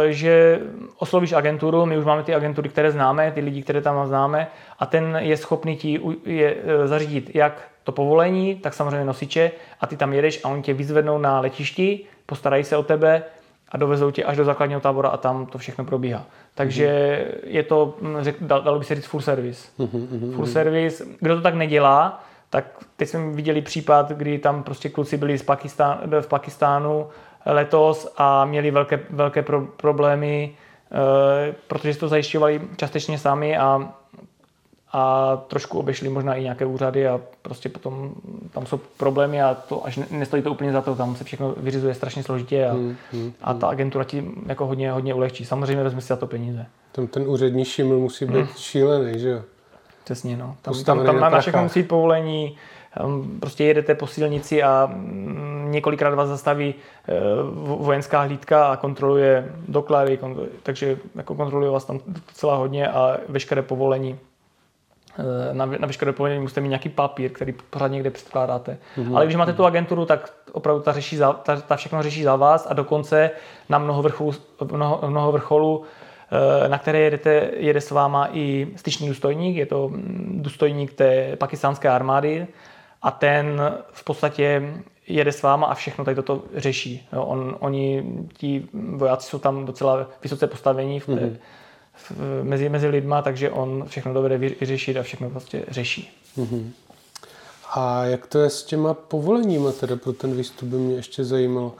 že oslovíš agenturu, my už máme ty agentury, které známe, ty lidi, které tam známe a ten je schopný ti je, zařídit jak to povolení, tak samozřejmě nosiče a ty tam jedeš a oni tě vyzvednou na letišti, postarají se o tebe a dovezou tě až do základního tábora a tam to všechno probíhá. Takže mm-hmm. je to, hm, řek, dalo by se říct, full service. Mm-hmm. Full service. Kdo to tak nedělá, tak teď jsme viděli případ, kdy tam prostě kluci byli z Pakistán, v Pakistánu letos a měli velké, velké pro, problémy, e, protože to zajišťovali částečně sami a a trošku obešli možná i nějaké úřady a prostě potom tam jsou problémy a to až nestojí to úplně za to, tam se všechno vyřizuje strašně složitě a, hmm, hmm, a ta agentura ti jako hodně, hodně ulehčí. Samozřejmě vezme si za to peníze. Tam ten úřední šiml musí být hmm. šílený, že jo? Přesně, no. Tam, tam, tam na, na všechno musí povolení, prostě jedete po silnici a mm, několikrát vás zastaví eh, vojenská hlídka a kontroluje doklady, kontroluje, takže jako kontroluje vás tam docela hodně a veškeré povolení Eh, na, na veškeré povolení musíte mít nějaký papír, který pořád někde předkládáte. Mm-hmm. Ale když máte tu agenturu, tak opravdu ta, řeší za, ta, ta všechno řeší za vás a dokonce na mnoho vrcholů, mnoho, mnoho vrcholů eh, na které jedete, jede s váma i styčný důstojník, je to mm, důstojník té pakistánské armády a ten v podstatě jede s váma a všechno tady toto řeší. Jo, on, oni, ti vojáci jsou tam docela vysoce postavení v té, mm-hmm mezi, mezi lidma, takže on všechno dovede vyřešit a všechno prostě řeší. Mm-hmm. A jak to je s těma povoleníma teda pro ten výstup by mě ještě zajímalo.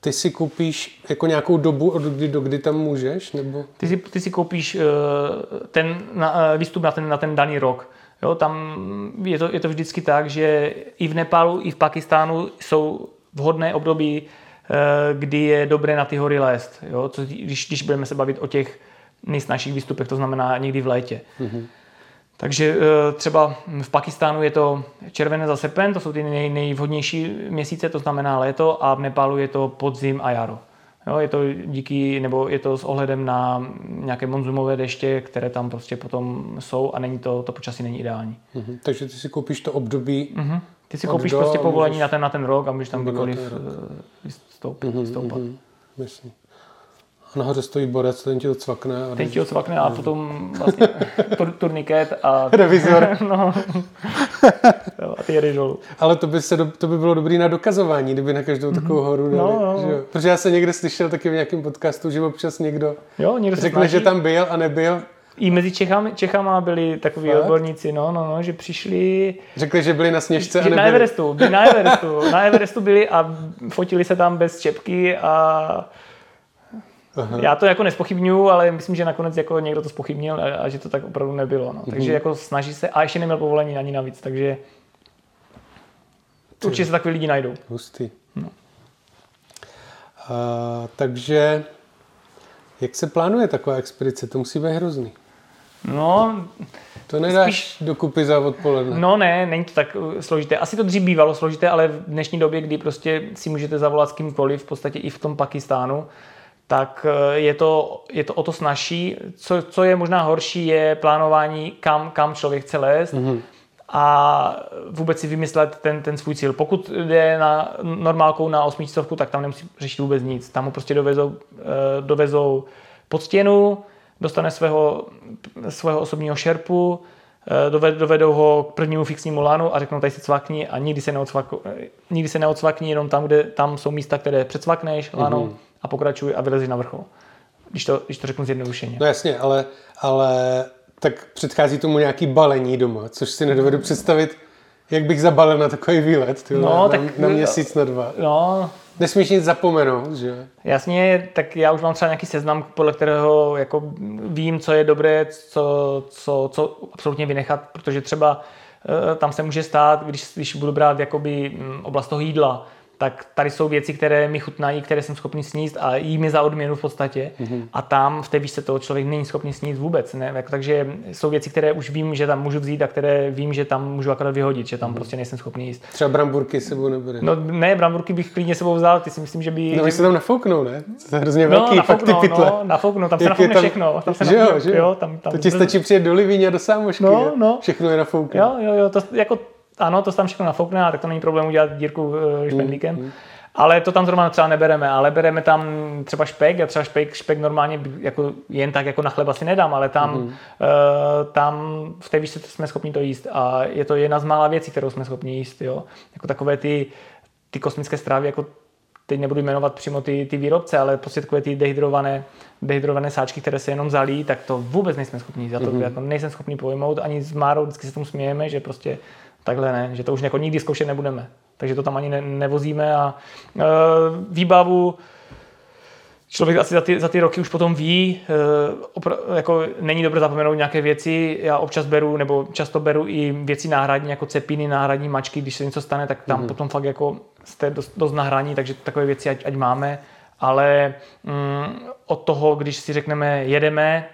ty si koupíš jako nějakou dobu, od kdy do kdy tam můžeš? Nebo? Ty, si, ty si koupíš uh, ten na, uh, výstup na ten, na ten daný rok. Jo, tam je to, je to vždycky tak, že i v Nepálu, i v Pakistánu jsou vhodné období, uh, kdy je dobré na ty hory lézt. Jo, co, když, když budeme se bavit o těch nejsnažších výstupech, to znamená někdy v létě. Mm-hmm. Takže třeba v Pakistánu je to červené za srpen, to jsou ty nej, nejvhodnější měsíce, to znamená léto, a v Nepálu je to podzim a jaro. Jo, je to díky, nebo je to s ohledem na nějaké monzumové deště, které tam prostě potom jsou a není to, to počasí není ideální. Mm-hmm. Takže ty si koupíš to období mm-hmm. Ty si koupíš prostě povolení můžeš... na, ten, na ten rok a můžeš tam kdykoliv vystoup, mm-hmm, vystoupat. Mm-hmm. Myslím. A nahoře stojí borec, ten ti to cvakne. A ten ti to cvakne a potom vlastně tur, turniket a... Revizor. no. jo, a ty jedeš dolů. Ale to by, se do, to by bylo dobrý na dokazování, kdyby na každou takovou mhm. horu dali. No, no, no. Že Protože já jsem někde slyšel taky v nějakém podcastu, že občas někdo, jo, někdo řekne, snaží. že tam byl a nebyl. I mezi Čechami, Čechama byli takový Fakt? odborníci, no, no, no, že přišli... Řekli, že byli na sněžce a nebyli. Na Everestu, byli na Everestu, na Everestu byli a fotili se tam bez čepky a Aha. Já to jako nespochybnuju, ale myslím, že nakonec jako někdo to spochybnil a, a že to tak opravdu nebylo. No. Takže mhm. jako snaží se, a ještě neměl povolení ani navíc, takže Ty. určitě se takový lidi najdou. Hustý. No. A, takže jak se plánuje taková expedice? To musí být hrozný. No, to nedáš spíš, dokupy za odpoledne. No ne, není to tak uh, složité. Asi to dřív bývalo složité, ale v dnešní době, kdy prostě si můžete zavolat s kýmkoliv, v podstatě i v tom Pakistánu, tak eh, je to, je to o to snažší. Co, co je možná horší, je plánování, kam, kam člověk chce lézt mm-hmm. a vůbec si vymyslet ten, ten svůj cíl. Pokud jde na normálkou na osmičcovku, tak tam nemusí řešit vůbec nic. Tam mu prostě dovezou, eh, dovezou pod stěnu, dostane svého, svého osobního šerpu, eh, dovedou ho k prvnímu fixnímu lanu a řeknou, tady si cvakni a nikdy se, neodsvak, nikdy se neodsvakni jenom tam, kde tam jsou místa, které předsvakneš lanou. Mm-hmm a pokračuj a vylezi na vrchol. Když to, když to řeknu zjednodušeně. No jasně, ale, ale tak předchází tomu nějaký balení doma, což si nedovedu představit, jak bych zabalil na takový výlet, tyhle, no, na, tak, na měsíc, na dva. No, Nesmíš nic zapomenout, že? Jasně, tak já už mám třeba nějaký seznam, podle kterého jako vím, co je dobré, co, co, co absolutně vynechat, protože třeba uh, tam se může stát, když, když budu brát jakoby mm, oblast toho jídla, tak tady jsou věci, které mi chutnají, které jsem schopný sníst a jí mi za odměnu v podstatě. Mm-hmm. A tam v té výšce toho člověk není schopný sníst vůbec. Ne? Jako, takže jsou věci, které už vím, že tam můžu vzít a které vím, že tam můžu akorát vyhodit, že tam mm-hmm. prostě nejsem schopný jíst. Třeba bramburky sebou nebere. No ne, bramburky bych klidně sebou vzal, ty si myslím, že by... No, že... se tam nafouknou, ne? To je hrozně no, velký, nafouknou, fakt ty pytle. No, nafouknou, tam se nafoukne tam... všechno. Tam se že jo, že jo, tam, tam to ti stačí přijet do Livíně a do Sámošky. No, no. Všechno je nafoukne. Jo, jo, jo, to, jako, ano, to tam všechno nafoukne, a tak to není problém udělat dírku uh, špendlíkem. Mm, mm. Ale to tam zrovna třeba nebereme, ale bereme tam třeba špek, já třeba špek, špek normálně jako jen tak jako na chleba si nedám, ale tam, mm. uh, tam v té výšce jsme schopni to jíst a je to jedna z mála věcí, kterou jsme schopni jíst, jo. Jako takové ty, ty kosmické strávy, jako teď nebudu jmenovat přímo ty, ty výrobce, ale prostě takové ty dehydrované, dehydrované sáčky, které se jenom zalí, tak to vůbec nejsme schopni. Já to mm-hmm. jako nejsem schopný pojmout, ani s Márou vždycky se tomu smějeme, že prostě takhle ne, že to už jako nikdy zkoušet nebudeme. Takže to tam ani ne, nevozíme a e, výbavu člověk asi za ty, za ty roky už potom ví, e, opra, jako není dobré zapomenout nějaké věci, já občas beru, nebo často beru i věci náhradní, jako cepiny, náhradní mačky, když se něco stane, tak tam mm-hmm. potom fakt jako jste dost, dost nahrání, takže takové věci ať, ať máme, ale mm, od toho, když si řekneme jedeme,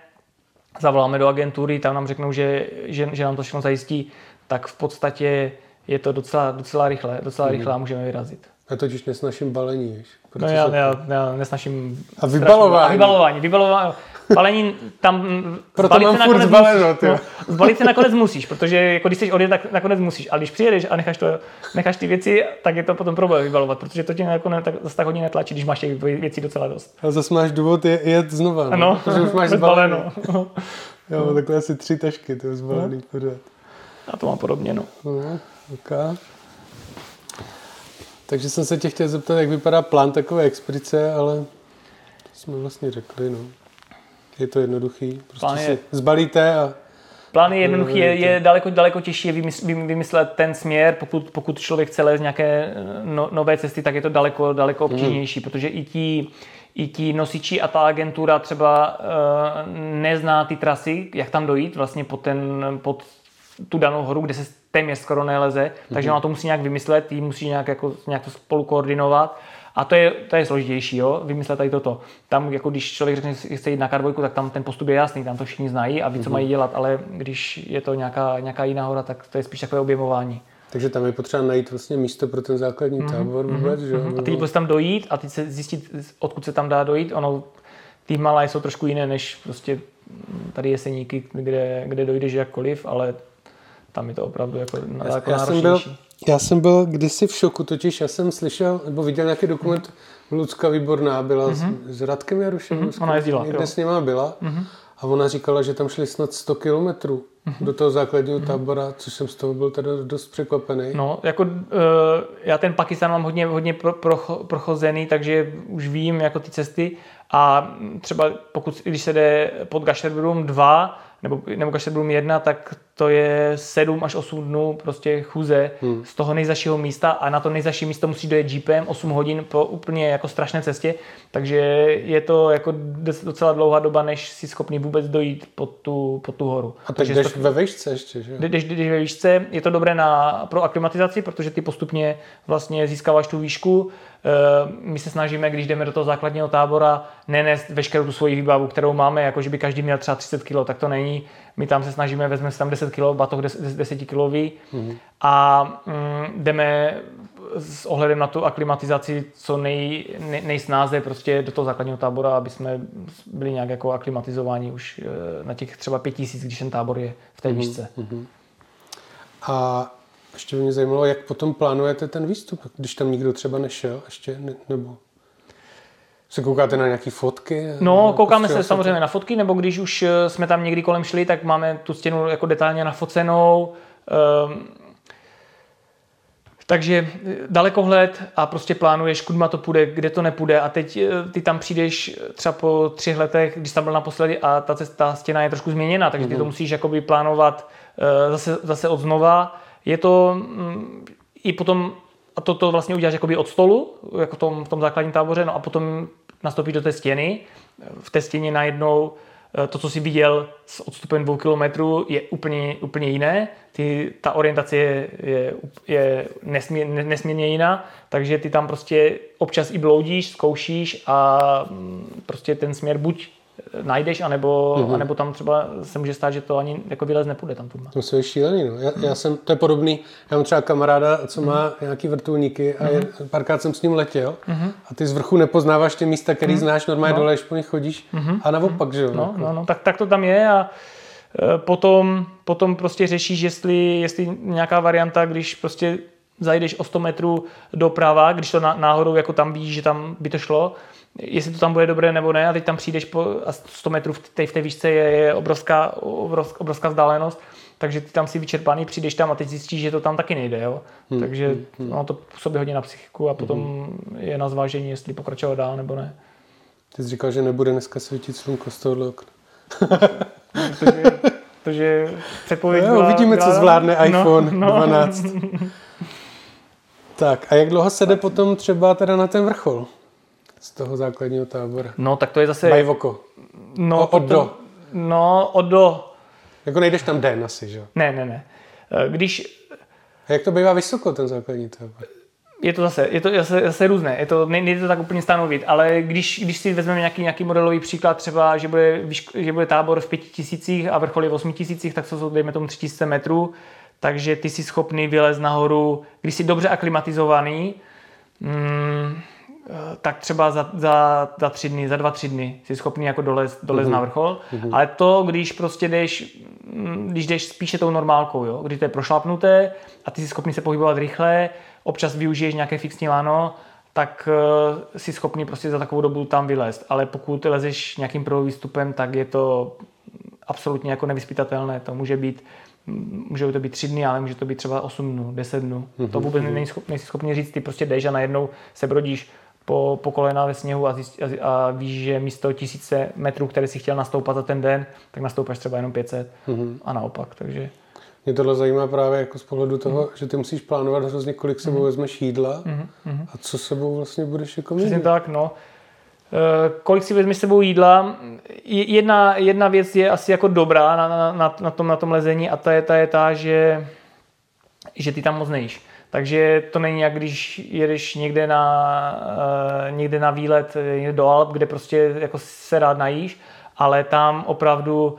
zavoláme do agentury, tam nám řeknou, že, že, že nám to všechno zajistí, tak v podstatě je to docela, docela rychle, docela mm. rychle a můžeme vyrazit. A totiž nesnaším balení, víš? No já, já, já nesnaším... A vybalování. Vybalování, vybalování. Balení tam... Proto mám furt zbaleno, musíš, no, Zbalit se nakonec musíš, protože jako když jsi odjet, tak nakonec musíš. Ale když přijedeš a necháš, to, necháš ty věci, tak je to potom problém vybalovat, protože to tě nakonec tak, zase tak hodně netlačí, když máš těch věcí docela dost. A zase máš důvod je, jet znova, no, protože už máš zbaleno. jo, takhle asi tři tašky, to je zbalený no. pořád. Já to mám podobně, no. no okay. Takže jsem se tě chtěl zeptat, jak vypadá plán takové expedice, ale to jsme vlastně řekli, no. Je to jednoduchý. Prostě plán je... si zbalíte a Plán je jednoduchý, je, je daleko, daleko těžší vymyslet ten směr, pokud, pokud člověk chce lézt nějaké no, nové cesty, tak je to daleko, daleko obtížnější, mm. protože i ti, i ti nosiči a ta agentura třeba uh, nezná ty trasy, jak tam dojít vlastně pod, ten, pod tu danou horu, kde se téměř skoro neleze, mm-hmm. takže ona to musí nějak vymyslet, jí musí nějak, jako, nějak to spolu koordinovat. A to je, to je složitější, jo, vymyslet tady toto. Tam, jako když člověk řekne, že chce jít na karvojku, tak tam ten postup je jasný, tam to všichni znají a ví, co mm-hmm. mají dělat, ale když je to nějaká, nějaká jiná hora, tak to je spíš takové objemování. Takže tam je potřeba najít vlastně místo pro ten základní mm-hmm. tábor vůbec, mm-hmm. že? A teď prostě tam dojít a teď se zjistit, odkud se tam dá dojít. Ono, ty malé jsou trošku jiné než prostě tady jeseníky, kde, kde dojdeš jakkoliv, ale tam je to opravdu jako já, já jsem byl, já jsem byl kdysi v šoku, totiž já jsem slyšel, nebo viděl nějaký dokument, Lucka Výborná byla mm-hmm. s, s Radkem Jarušem. Mm-hmm. Ona jezdila. Někde s nima byla. Mm-hmm. A ona říkala, že tam šli snad 100 kilometrů mm-hmm. do toho základního mm-hmm. tábora, což jsem z toho byl teda dost překvapený. No, jako uh, já ten Pakistan mám hodně, hodně pro, pro, prochozený, takže už vím jako ty cesty a třeba pokud, když se jde pod Gašterburum 2, nebo, nebo Kašterbrum 1, tak to je 7 až 8 dnů prostě chůze hmm. z toho nejzašího místa a na to nejzaší místo musí dojet jeepem 8 hodin po úplně jako strašné cestě, takže je to jako docela dlouhá doba, než si schopný vůbec dojít pod tu, pod tu horu. A tak jdeš to, ve výšce ještě, že? Jdeš, jdeš ve výšce, je to dobré na, pro aklimatizaci, protože ty postupně vlastně získáváš tu výšku, Eh, my se snažíme, když jdeme do toho základního tábora, nenést veškerou tu svoji výbavu, kterou máme, jako že by každý měl třeba 30 kg, tak to není. My tam se snažíme, vezmeme si tam 10 kg, batoh 10 kg mm-hmm. a mm, jdeme s ohledem na tu aklimatizaci co nej, nej, nejsnáze prostě do toho základního tábora, aby jsme byli nějak jako aklimatizováni už eh, na těch třeba 5000, když ten tábor je v té mhm, výšce. Mm-hmm. A ještě mě zajímalo, jak potom plánujete ten výstup, když tam nikdo třeba nešel ještě, ne, nebo se koukáte na nějaké fotky? No, koukáme se samozřejmě na fotky, nebo když už eh, jsme tam někdy kolem šli, tak máme tu stěnu jako detailně nafocenou. Um, takže eh, dalekohled a prostě plánuješ, kudy to půjde, kde to nepůjde a teď eh, ty tam přijdeš třeba po třech letech, když tam byl naposledy a ta, cesta, ta stěna je trošku změněna, takže ty to mhm. musíš jakoby plánovat zase, zase od znova je to mm, i potom, a to, to vlastně uděláš jakoby od stolu, jako v tom, v tom základním táboře, no a potom nastoupíš do té stěny. V té stěně najednou eh, to, co jsi viděl s odstupem dvou kilometrů, je úplně, úplně jiné. Ty, ta orientace je, je, je nesmír, nesmírně jiná, takže ty tam prostě občas i bloudíš, zkoušíš a mm, prostě ten směr buď najdeš, anebo, mm-hmm. anebo tam třeba se může stát, že to ani jako vylez nepůjde tam tu. To je šílený, no. Já, já, jsem, to je podobný, já mám třeba kamaráda, co má mm-hmm. nějaký vrtulníky a je, mm-hmm. párkrát jsem s ním letěl mm-hmm. a ty z vrchu nepoznáváš ty místa, který mm-hmm. znáš, normálně no. dole, po nich chodíš mm-hmm. a naopak, že jo. No, no, no, tak, tak to tam je a e, potom, potom prostě řešíš, jestli, jestli nějaká varianta, když prostě zajdeš o 100 metrů doprava, když to náhodou jako tam víš, že tam by to šlo, jestli to tam bude dobré nebo ne a teď tam přijdeš po, a 100 metrů v té, v té výšce je, je obrovská, obrovská, obrovská vzdálenost, takže ty tam si vyčerpaný, přijdeš tam a teď zjistíš, že to tam taky nejde. Jo? Hmm, takže hmm, hmm. No, to působí hodně na psychiku a potom hmm. je na zvážení, jestli pokračovat dál nebo ne. Ty jsi říkal, že nebude dneska svítit slunko z tohohle okna. protože, protože předpověď no, byla, Uvidíme, byla... co zvládne no, iPhone no, no. 12. tak a jak dlouho se jde potom třeba teda na ten vrchol? Z toho základního tábora? No, tak to je zase... Bajvoko. No, o, od do. No, od do. Jako nejdeš tam den asi, že? Ne, ne, ne. Eh, když... A jak to bývá vysoko, ten základní tábor? Je to zase, je to zase, zase různé, je to, nejde to tak úplně stanovit, ale když, když si vezmeme nějaký, nějaký modelový příklad, třeba, že bude, že bude tábor v pěti tisících a vrchol je v osmi tisících, tak to jsou, dejme tomu, tři tisíce metrů, takže ty jsi schopný vylez nahoru, když jsi dobře aklimatizovaný, mm, tak třeba za, za, za tři dny, za dva, tři dny jsi schopný jako dolez, dolez mm-hmm. na vrchol. Mm-hmm. Ale to, když prostě jdeš, mm, když jdeš spíše tou normálkou, jo? kdy to je prošlapnuté a ty jsi schopný se pohybovat rychle, občas využiješ nějaké fixní lano, tak uh, jsi schopný prostě za takovou dobu tam vylézt. Ale pokud lezeš nějakým výstupem, tak je to absolutně jako nevyspytatelné. To může být může to být tři dny, ale může to být třeba 8 dnů, 10 dnů. Mm-hmm. To vůbec nejsi schopný, nejsi schopný říct, ty prostě jdeš a najednou se brodíš po, po kolena ve sněhu a, zjist, a, a víš, že místo tisíce metrů, které si chtěl nastoupat za ten den, tak nastoupaš třeba jenom 500 mm-hmm. a naopak, takže... Mě tohle zajímá právě jako z pohledu toho, mm. že ty musíš plánovat hrozně, kolik sebou mm. vezmeš jídla mm. a co sebou vlastně budeš jako mít. Přesně tak, no. E, kolik si vezmeš sebou jídla? Jedna, jedna věc je asi jako dobrá na, na, na, na, tom, na tom lezení a ta je ta, je ta že, že ty tam moc nejíš. Takže to není jak když jedeš někde na, uh, někde na výlet někde do Alp, kde prostě jako se rád najíš, ale tam opravdu uh,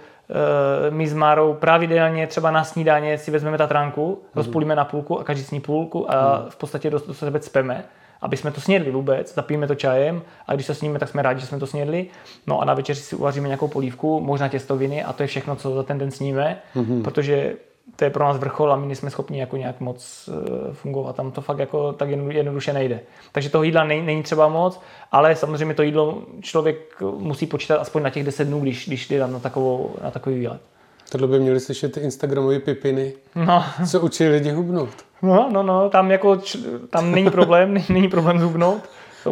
my s Márou pravidelně třeba na snídaně si vezmeme tatranku, mm-hmm. rozpůlíme na půlku a každý sní půlku a mm. v podstatě do, do sebe cpeme aby jsme to snědli vůbec, zapijeme to čajem a když to sníme, tak jsme rádi, že jsme to snědli. No a na večeři si uvaříme nějakou polívku, možná těstoviny a to je všechno, co za ten den sníme, mm-hmm. protože to je pro nás vrchol a my nejsme schopni jako nějak moc eh, fungovat. Tam to fakt jako tak jednoduše nejde. Takže toho jídla není, není třeba moc, ale samozřejmě to jídlo člověk musí počítat aspoň na těch 10 dnů, když, když jde na, takovou, na takový výlet. Tohle by měli slyšet ty Instagramové pipiny, no. co učí lidi hubnout. No, no, no, tam jako, tam není problém, není problém zhubnout.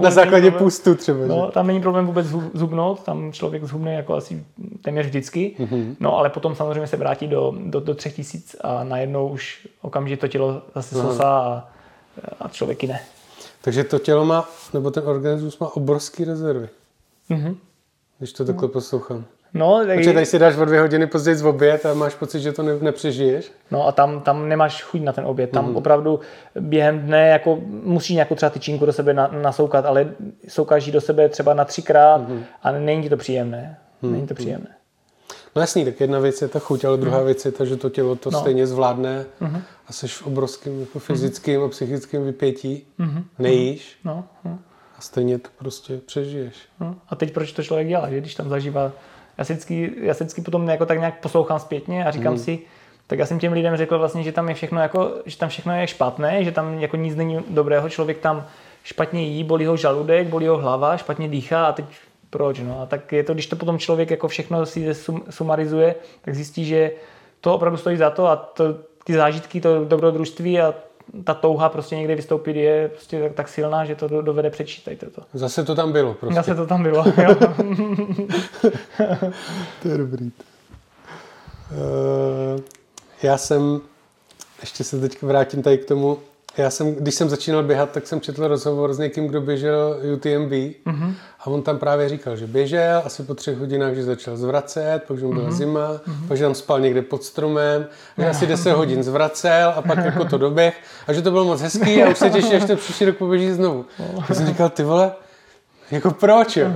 Na základě problém, pustu třeba. No, že? tam není problém vůbec zhubnout, tam člověk zhubne jako asi téměř vždycky, mm-hmm. no ale potom samozřejmě se vrátí do, do, do třech tisíc a najednou už okamžitě to tělo zase mm-hmm. sosá a, a člověk ne. Takže to tělo má, nebo ten organismus má obrovské rezervy. Mm-hmm. Když to takhle poslouchám. No, tak... Protože tady si dáš o dvě hodiny později z oběd a máš pocit, že to ne, nepřežiješ. No a tam, tam nemáš chuť na ten oběd. Tam mm. opravdu během dne jako musíš nějakou třeba tyčinku do sebe na, nasoukat, ale soukáš do sebe třeba na třikrát mm. a není ti to příjemné. Mm. Není to příjemné. No jasný, tak jedna věc je ta chuť, ale druhá mm. věc je ta, že to tělo to no. stejně zvládne mm. a jsi v obrovském jako fyzickém mm. a psychickém vypětí. Mm. Nejíš. No. Mm. A stejně to prostě přežiješ. No. A teď proč to člověk dělá, že když tam zažívá já si vždycky, já si vždycky potom jako tak nějak poslouchám zpětně a říkám mm. si, tak já jsem těm lidem řekl vlastně, že tam je všechno jako, že tam všechno je špatné, že tam jako nic není dobrého, člověk tam špatně jí, bolí ho žaludek, bolí ho hlava, špatně dýchá a teď proč, no a tak je to, když to potom člověk jako všechno si sum, sumarizuje, tak zjistí, že to opravdu stojí za to a to, ty zážitky, to dobrodružství a ta touha prostě někde vystoupit je prostě tak, tak silná, že to dovede přečítat. to. Zase to tam bylo prostě. Zase to tam bylo, jo. to je dobrý. Uh, já jsem, ještě se teď vrátím tady k tomu, já jsem, když jsem začínal běhat, tak jsem četl rozhovor s někým, kdo běžel UTMB mm-hmm. a on tam právě říkal, že běžel asi po třech hodinách, že začal zvracet, pak že mu byla mm-hmm. zima, mm-hmm. pak že tam spal někde pod stromem, že asi 10 hodin zvracel a pak jako to doběh a že to bylo moc hezký a už se těší, až ten příští rok poběží znovu. Já jsem říkal, ty vole, jako proč jo?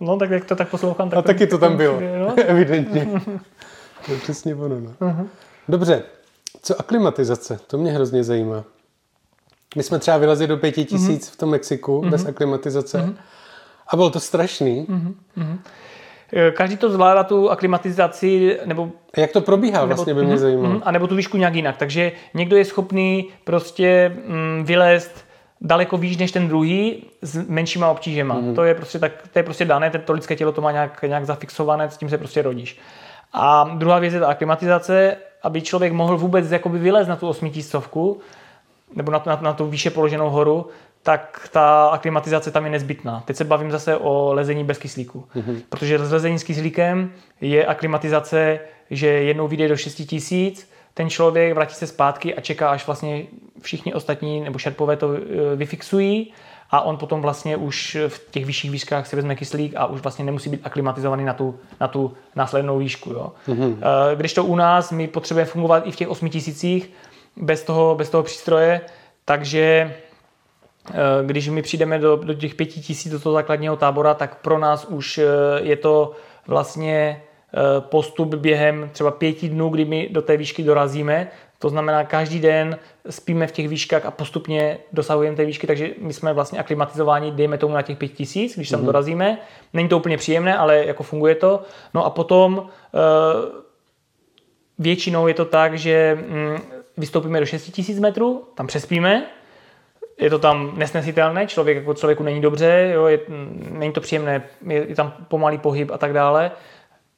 No tak jak to tak poslouchám, tak... A taky to tam bylo, no? evidentně. to je přesně ono. No. Uh-huh. Dobře, co aklimatizace? To mě hrozně zajímá. My jsme třeba vylezli do pěti tisíc mm-hmm. v tom Mexiku mm-hmm. bez aklimatizace mm-hmm. a bylo to strašný. Mm-hmm. Každý to zvládá tu aklimatizaci, nebo... Jak to probíhá nebo, vlastně by mě mm, zajímalo. Mm, a nebo tu výšku nějak jinak. Takže někdo je schopný prostě mm, vylézt daleko výš než ten druhý s menšíma obtížema. Mm-hmm. To je prostě tak, to je prostě dané, to lidské tělo to má nějak, nějak zafixované, s tím se prostě rodíš. A druhá věc je ta aklimatizace, aby člověk mohl vůbec jakoby vylézt na tu osmitistovku, nebo na, na, na tu výše položenou horu, tak ta aklimatizace tam je nezbytná. Teď se bavím zase o lezení bez kyslíku. Mm-hmm. Protože s lezení s kyslíkem je aklimatizace, že jednou vyjde do 6 tisíc, ten člověk vrátí se zpátky a čeká, až vlastně všichni ostatní nebo šerpové to e, vyfixují a on potom vlastně už v těch vyšších výškách si vezme kyslík a už vlastně nemusí být aklimatizovaný na tu, na tu následnou výšku. Jo. Mm-hmm. Když to u nás, my potřebujeme fungovat i v těch 8 tisících, bez toho, bez toho přístroje, takže eh, když my přijdeme do, do těch pěti tisíc do toho základního tábora, tak pro nás už eh, je to vlastně eh, postup během třeba pěti dnů, kdy my do té výšky dorazíme. To znamená, každý den spíme v těch výškách a postupně dosahujeme té výšky, takže my jsme vlastně aklimatizováni, dejme tomu na těch pět tisíc, když tam mm-hmm. dorazíme. Není to úplně příjemné, ale jako funguje to. No a potom většinou je to tak, že mm, vystoupíme do 6000 metrů, tam přespíme, je to tam nesnesitelné, člověk jako člověku není dobře, jo, je, není to příjemné, je, je tam pomalý pohyb a tak dále.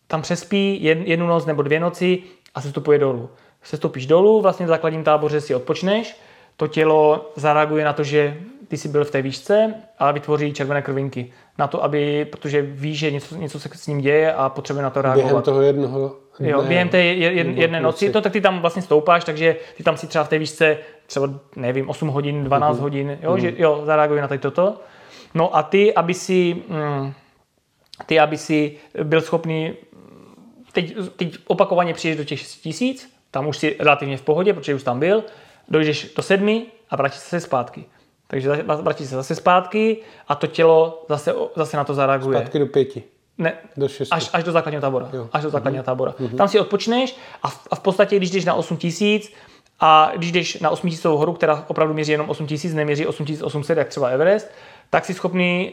Tam přespí jednu noc nebo dvě noci a se stupuje dolů. Se stupíš dolů, vlastně v základním táboře si odpočneš, to tělo zareaguje na to, že ty jsi byl v té výšce a vytvoří červené krvinky. Na to, aby, protože ví, že něco, něco se s ním děje a potřebuje na to reagovat. Během toho jednoho dne, Jo, během té jedné, jedné noci, to tak ty tam vlastně stoupáš, takže ty tam si třeba v té výšce třeba, nevím, 8 hodin, 12 uh-huh. hodin, jo, uh-huh. že jo, zareaguje na tady toto. No a ty, aby si, mm, ty, aby si byl schopný, teď, teď opakovaně přijdeš do těch tisíc, tam už si relativně v pohodě, protože už tam byl, dojdeš do sedmi a vrátíš se zpátky. Takže vrátíš se zase zpátky a to tělo zase, zase na to zareaguje. Zpátky do pěti. Ne, do až, až do základního tábora. Jo. Až do základního mhm. tábora. Mm-hmm. Tam si odpočneš a v, a v podstatě, když jdeš na 8 tisíc a když jdeš na 8 tisícovou horu, která opravdu měří jenom 8 tisíc, neměří 8800, jak třeba Everest, tak si schopný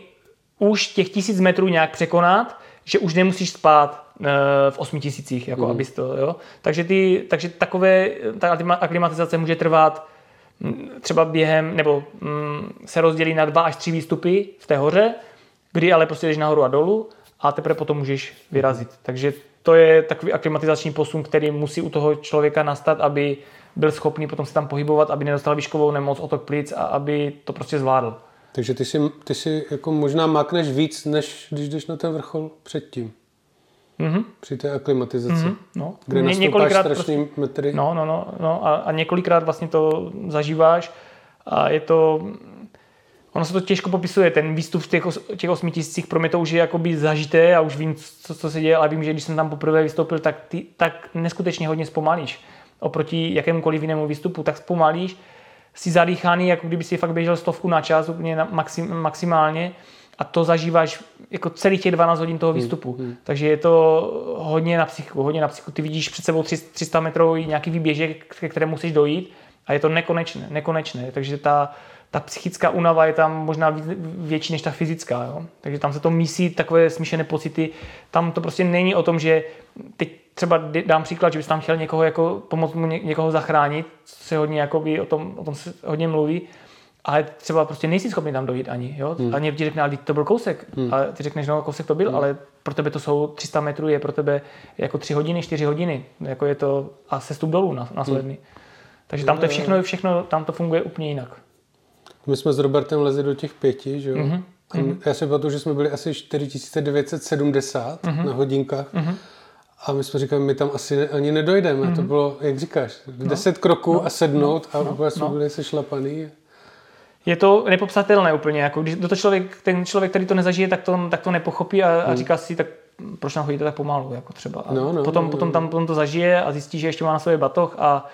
už těch tisíc metrů nějak překonat, že už nemusíš spát uh, v 8 tisících, jako mm. abys to, jo. Takže, ty, takže takové, ta aklimatizace může trvat třeba během, nebo mm, se rozdělí na dva až tři výstupy v té hoře, kdy ale prostě jdeš nahoru a dolů a teprve potom můžeš vyrazit. Takže to je takový aklimatizační posun, který musí u toho člověka nastat, aby byl schopný potom se tam pohybovat, aby nedostal výškovou nemoc, otok plic a aby to prostě zvládl. Takže ty si, ty si jako možná makneš víc, než když jdeš na ten vrchol předtím. Mm-hmm. Při té aklimatizaci. Mm-hmm. No. Kde Ně, několikrát strašný prostě, metry. No, no, no, no a, a několikrát vlastně to zažíváš a je to ono se to těžko popisuje, ten výstup v těch, těch osmi tisících, pro mě to už je jakoby zažité a už vím, co, co se děje, ale vím, že když jsem tam poprvé vystoupil, tak, ty, tak neskutečně hodně zpomalíš. Oproti jakémukoliv jinému výstupu, tak zpomalíš, si zadýchaný, jako kdyby si fakt běžel stovku na čas, úplně na maxim, maximálně a to zažíváš jako celých těch 12 hodin toho hmm, výstupu. Hmm, hmm. Takže je to hodně na psychiku, hodně na psychiku. Ty vidíš před sebou 300 metrový nějaký výběžek, ke kterému musíš dojít a je to nekonečné, nekonečné. Takže ta, ta psychická únava je tam možná větší než ta fyzická. Jo? Takže tam se to mísí takové smíšené pocity. Tam to prostě není o tom, že teď třeba dám příklad, že bys tam chtěl někoho jako pomoct mu někoho zachránit, co se hodně jakoby, o tom, o tom se hodně mluví, ale třeba prostě nejsi schopný tam dojít ani. Jo? Hmm. A někdo ti řekne, ale to byl kousek. Hmm. A ty řekneš, no kousek to byl, hmm. ale pro tebe to jsou 300 metrů, je pro tebe jako 3 hodiny, 4 hodiny. Jako je to a sestup dolů následný. Hmm. Takže tam to je všechno, všechno, tam to funguje úplně jinak. My jsme s Robertem lezli do těch pěti, že jo? Mm-hmm. A já si pamatuju, že jsme byli asi 4970 mm-hmm. na hodinkách. Mm-hmm. A my jsme říkali, my tam asi ani nedojdeme. Mm-hmm. To bylo, jak říkáš, 10 no. kroků no. a sednout no. a úplně jsme no. byli sešlapaný. Je to nepopsatelné úplně. Jako, když to člověk, ten člověk, který to nezažije, tak to, tak to nepochopí a, a hmm. říká si, tak proč tam chodíte tak pomalu, jako třeba. A no, no, potom, no, no. potom tam potom to zažije a zjistí, že ještě má na sobě batoh a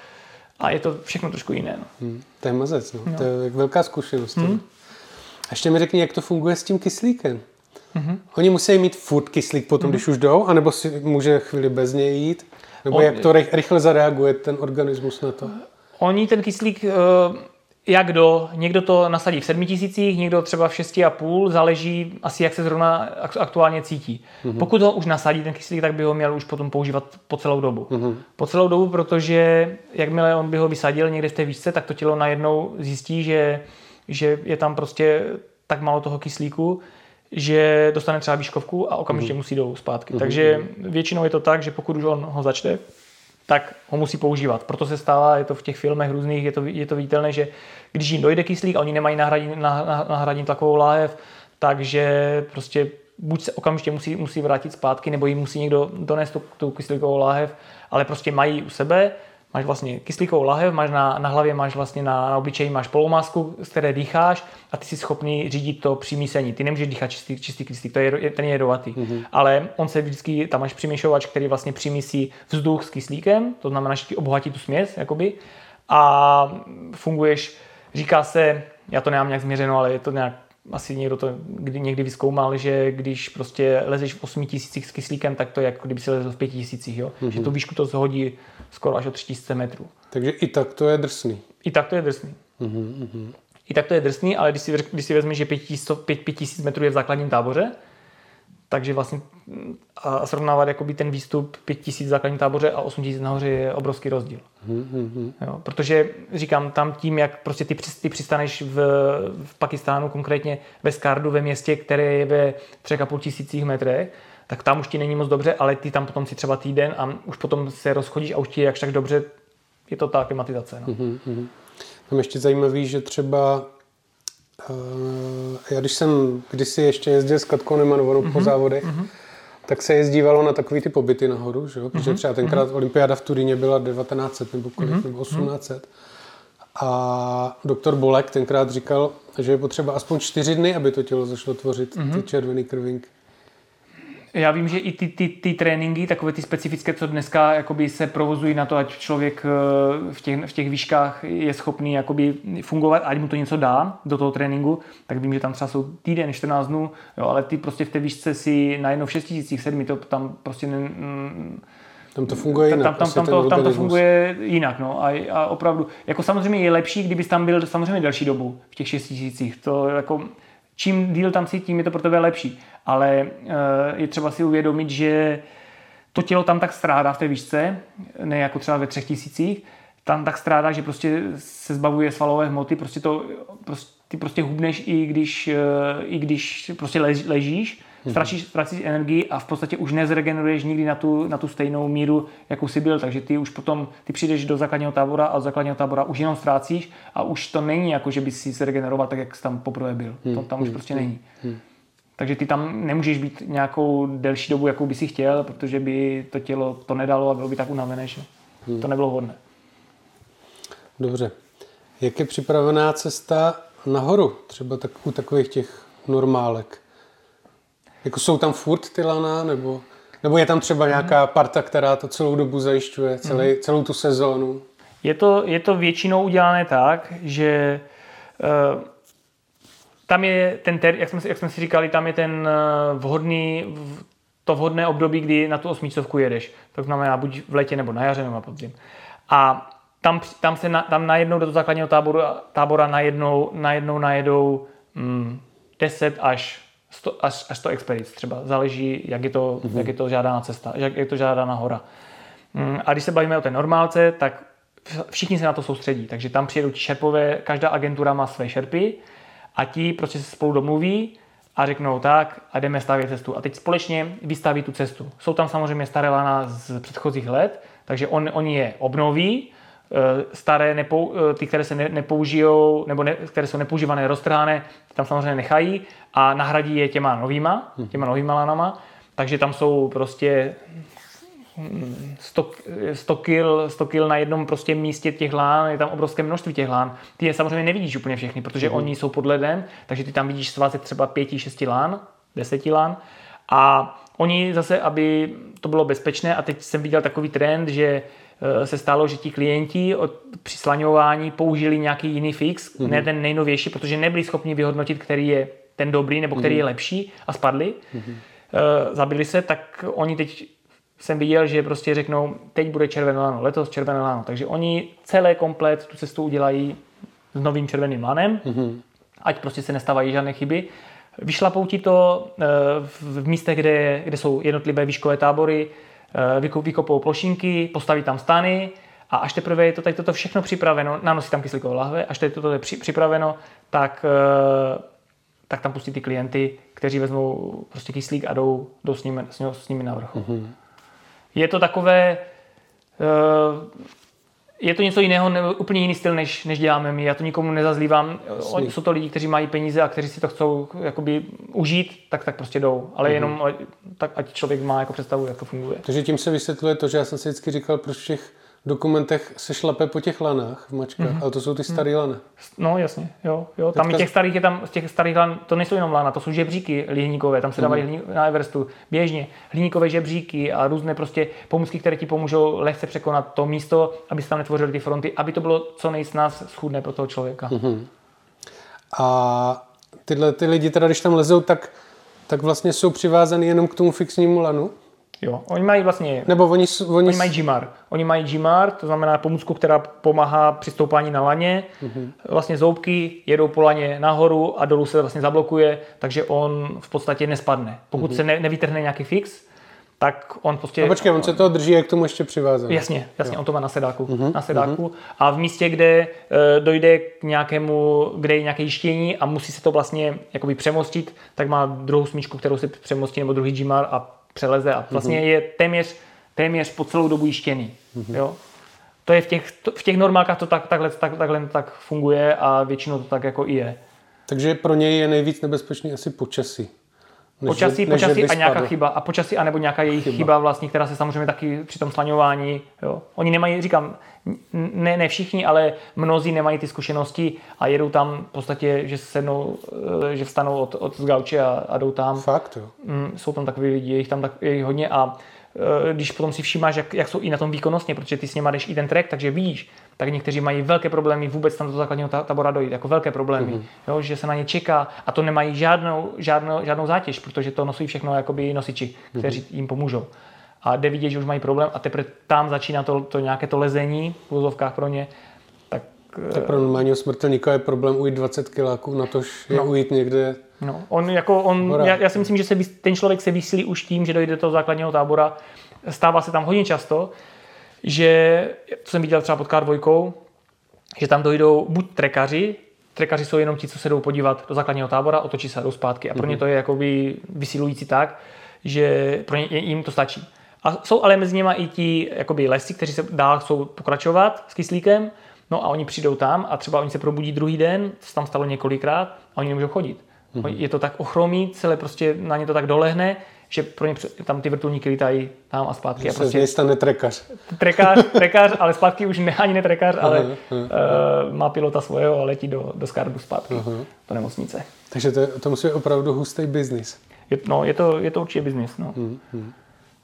a je to všechno trošku jiné. No. Hmm, to je mazec, no. no. to je velká zkušenost. Hmm. A ještě mi řekni, jak to funguje s tím kyslíkem. Mm-hmm. Oni musí mít furt kyslík potom, mm-hmm. když už jdou, anebo si může chvíli bez něj jít? Nebo On, jak to rychle zareaguje ten organismus na to? Oni ten kyslík eh, jak kdo, někdo to nasadí v sedmi tisících, někdo třeba v šesti a půl, záleží asi, jak se zrovna aktuálně cítí. Mm-hmm. Pokud ho už nasadí ten kyslík, tak by ho měl už potom používat po celou dobu. Mm-hmm. Po celou dobu, protože jakmile on by ho vysadil někde v té výšce, tak to tělo najednou zjistí, že, že je tam prostě tak málo toho kyslíku, že dostane třeba výškovku a okamžitě mm-hmm. musí dolů zpátky. Mm-hmm. Takže většinou je to tak, že pokud už on ho začne, tak ho musí používat. Proto se stává, je to v těch filmech různých, je to, je to viditelné, že když jim dojde kyslík a oni nemají nahradit, tlakovou láhev, takže prostě buď se okamžitě musí, musí vrátit zpátky, nebo jim musí někdo donést tu, tu kyslíkovou láhev, ale prostě mají u sebe, máš vlastně kyslíkovou lahev, máš na, na hlavě, máš vlastně na, na obličeji, máš polomasku, z které dýcháš a ty jsi schopný řídit to přímísení. Ty nemůžeš dýchat čistý, čistý kyslík, to je, ten je jedovatý. Mm-hmm. Ale on se vždycky, tam máš přiměšovač, který vlastně přimísí vzduch s kyslíkem, to znamená, že ti obohatí tu směs, jakoby, a funguješ, říká se, já to nemám nějak změřeno, ale je to nějak asi někdo to kdy, někdy vyzkoumal, že když prostě lezeš v 8 tisících s kyslíkem, tak to je jako kdyby si lezl v 5 tisících, jo? Mm-hmm. že tu výšku to zhodí skoro až o 3000 metrů. Takže i tak to je drsný. I tak to je drsný. Mm-hmm. I tak to je drsný, ale když si, když si vezmeš, že 5000 metrů je v základním táboře, takže vlastně a srovnávat jakoby ten výstup 5000 v základním táboře a 8000 nahoře je obrovský rozdíl. Mm-hmm. Jo, protože říkám, tam tím, jak prostě ty, ty přistaneš v, v Pakistánu, konkrétně ve Skardu, ve městě, které je ve 3,5 tisících metrech, tak tam už ti není moc dobře, ale ty tam potom si třeba týden a už potom se rozchodíš a už ti je jakž tak dobře, je to ta klimatizace. No. Mm-hmm. Tam ještě zajímavý, že třeba já když jsem kdysi ještě jezdil s Katkou Nemanovanou mm-hmm. po závodech, mm-hmm. tak se jezdívalo na takový ty pobyty nahoru, že jo? protože mm-hmm. třeba tenkrát mm-hmm. olympiáda v Turíně byla 1900 nebo kolik, mm-hmm. nebo 1800. A doktor Bolek tenkrát říkal, že je potřeba aspoň čtyři dny, aby to tělo zašlo tvořit mm-hmm. ty červené krvinky. Já vím, že i ty, ty, ty tréninky, takové ty specifické, co dneska jakoby se provozují na to, ať člověk eh, v těch, v těch výškách je schopný jakoby fungovat, ať mu to něco dá do toho tréninku, tak vím, že tam třeba jsou týden, 14 dnů, jo, ale ty prostě v té výšce si najednou v 6000, 7 to tam prostě ne, tam to funguje jinak. Tam, tam, tam, to, tam to funguje jinak. No. A, a opravdu, jako samozřejmě je lepší, kdybys tam byl samozřejmě delší dobu v těch 6 tisících. To jako, čím díl tam si, tím je to pro tebe lepší. Ale uh, je třeba si uvědomit, že to tělo tam tak strádá v té výšce, ne jako třeba ve třech tisících, tam tak strádá, že prostě se zbavuje svalové hmoty, prostě to, prostě, ty prostě hubneš i když, uh, i když prostě lež, ležíš, ztratíš, ztratíš energii a v podstatě už nezregeneruješ nikdy na tu, na tu stejnou míru, jakou jsi byl. Takže ty už potom ty přijdeš do základního tábora a z základního tábora už jenom ztrácíš a už to není jako, že bys si se regeneroval tak, jak jsi tam poprvé byl. Hmm. To tam už hmm. prostě není. Hmm. Takže ty tam nemůžeš být nějakou delší dobu, jakou by si chtěl, protože by to tělo to nedalo a bylo by tak unavené, že hmm. to nebylo vhodné. Dobře. Jak je připravená cesta nahoru, třeba tak, u takových těch normálek? Jako jsou tam furt ty lana, nebo, nebo je tam třeba nějaká parta, která to celou dobu zajišťuje, celý, mm. celou tu sezónu? Je to, je to většinou udělané tak, že uh, tam je ten, ter, jak, jsme, jak jsme si říkali, tam je ten uh, vhodný, to vhodné období, kdy na tu osmícovku jedeš. To znamená buď v létě nebo na jaře nebo na podzim. A tam, tam se na, tam najednou do toho základního táboru, tábora najednou, najednou najedou mm, 10 až 100, až, až 100 expedic třeba. Záleží, jak je to, mm-hmm. jak je to žádána cesta, jak je to žádána hora. Mm, a když se bavíme o té normálce, tak všichni se na to soustředí. Takže tam přijedou šerpové, každá agentura má své šerpy a ti prostě se spolu domluví a řeknou tak a jdeme stavět cestu. A teď společně vystaví tu cestu. Jsou tam samozřejmě staré lana z předchozích let, takže on, oni je obnoví, Eh, staré, nepou, eh, ty, které se ne, nepoužijou, nebo ne, které jsou nepoužívané, roztrhané, tam samozřejmě nechají a nahradí je těma novýma, mhm. těma novýma lanama, takže tam jsou prostě 100, 100, kil, 100 kil na jednom prostě místě těch lán, je tam obrovské množství těch lán. Ty je samozřejmě nevidíš úplně všechny, protože mm. oni jsou pod ledem, takže ty tam vidíš svazek třeba 5-6 lán, 10 lán. A oni zase, aby to bylo bezpečné, a teď jsem viděl takový trend, že Eh, se stalo, že ti klienti od při slaňování použili nějaký jiný fix, mm-hmm. ne ten nejnovější, protože nebyli schopni vyhodnotit, který je ten dobrý nebo který mm-hmm. je lepší a spadli. Mm-hmm. Zabili se, tak oni teď jsem viděl, že prostě řeknou, teď bude červené lano, letos červené lano. Takže oni celé komplet tu cestu udělají s novým červeným lanem, mm-hmm. ať prostě se nestávají žádné chyby. Vyšlapou ti to eh, v místech, kde, kde jsou jednotlivé výškové tábory, Eh, vykopou plošinky, postaví tam stany a až teprve je to tady toto všechno připraveno, nanosí tam kyslíkové lahve, až tady toto je připraveno, tak, eh, tak tam pustí ty klienty, kteří vezmou prostě kyslík a jdou, jdou s, nimi, s nimi na vrchu. Mm-hmm. Je to takové, eh, je to něco jiného, ne, úplně jiný styl, než, než děláme my. Já to nikomu nezazlívám. Oni, jsou to lidi, kteří mají peníze a kteří si to chcou jakoby užít, tak tak prostě jdou. Ale mm-hmm. jenom tak, ať člověk má jako představu, jak to funguje. Takže tím se vysvětluje to, že já jsem si vždycky říkal, proč všech dokumentech se šlape po těch lanách v mačkách, mm-hmm. ale to jsou ty staré mm-hmm. lany. No jasně, jo. jo. Tam Teďka... těch starých je tam, z těch starých lan, to nejsou jenom lana, to jsou žebříky lihníkové, tam se dávají mm-hmm. na Everestu běžně. Hliníkové žebříky a různé prostě pomůcky, které ti pomůžou lehce překonat to místo, aby se tam netvořily ty fronty, aby to bylo co nejsnáz schůdné pro toho člověka. Mm-hmm. A tyhle ty lidi teda, když tam lezou, tak, tak vlastně jsou přivázaný jenom k tomu fixnímu lanu? Jo, oni mají vlastně... Nebo oni, oni... oni mají GMAR. Oni mají GMAR, to znamená pomůcku, která pomáhá při stoupání na laně. Mm-hmm. Vlastně zoubky jedou po laně nahoru a dolů se vlastně zablokuje, takže on v podstatě nespadne. Pokud mm-hmm. se ne, nevytrhne nějaký fix, tak on prostě... No počkej, on se toho drží, jak k tomu ještě přivázaný. Jasně, jasně, jo. on to má na sedáku. Mm-hmm. Na sedáku. Mm-hmm. A v místě, kde uh, dojde k nějakému, kde je nějaké jištění a musí se to vlastně jakoby přemostit, tak má druhou smíčku, kterou se přemostí, nebo druhý GMAR a přeleze a vlastně mm-hmm. je téměř, téměř po celou dobu jištěný. Mm-hmm. Jo? To je v těch, to, v těch normálkách to tak, takhle, tak, takhle tak funguje a většinou to tak jako i je. Takže pro něj je nejvíc nebezpečný asi počasí. Než počasí, než počasí a nějaká chyba. A počasí, anebo nějaká jejich chyba. chyba vlastně, která se samozřejmě taky při tom slaňování, jo. Oni nemají, říkám, ne, ne všichni, ale mnozí nemají ty zkušenosti a jedou tam v podstatě, že sednou, eh, že vstanou od, od z gauče a, a jdou tam. Fakt, jo. Mm, jsou tam takový lidi, je jich tam tak, je jich hodně a Eh, když potom si všimáš, jak, jak jsou i na tom výkonnostně, protože ty s nimi jdeš i ten track, takže víš, tak někteří mají velké problémy vůbec tam do základního tabora dojít, jako velké problémy, mm-hmm. jo, že se na ně čeká a to nemají žádnou, žádnou, žádnou zátěž, protože to nosí všechno jakoby nosiči, kteří mm-hmm. jim pomůžou. A jde vidět, že už mají problém a teprve tam začíná to, to nějaké to lezení v úzovkách pro ně, tak... Tak pro normálního smrtelníka je problém ujít 20 kiláků, na to je no. ujít někde No, on jako on, já, já, si myslím, že se, ten člověk se vysílí už tím, že dojde do toho základního tábora. Stává se tam hodně často, že, co jsem viděl třeba pod K2, že tam dojdou buď trekaři, trekaři jsou jenom ti, co se jdou podívat do základního tábora, otočí se a jdou zpátky. A pro ně mhm. to je jakoby vysilující tak, že pro ně, jim to stačí. A jsou ale mezi nimi i ti jakoby lesy, kteří se dál chcou pokračovat s kyslíkem, no a oni přijdou tam a třeba oni se probudí druhý den, se tam stalo několikrát, a oni nemůžou chodit. Mm-hmm. Je to tak ochromí, celé prostě na ně to tak dolehne, že pro ně tam ty vrtulníky lítají tam a zpátky. Že a prostě, se stane trekař. Trekař, trekař, ale zpátky už ne, ani ne trekař, ale uh, uh, má pilota svojeho a letí do, do Skarbu zpátky, uh-huh. do nemocnice. Takže to, to musí být opravdu hustý biznis. Je, no, je to, je to určitě biznis. No. Uh-huh.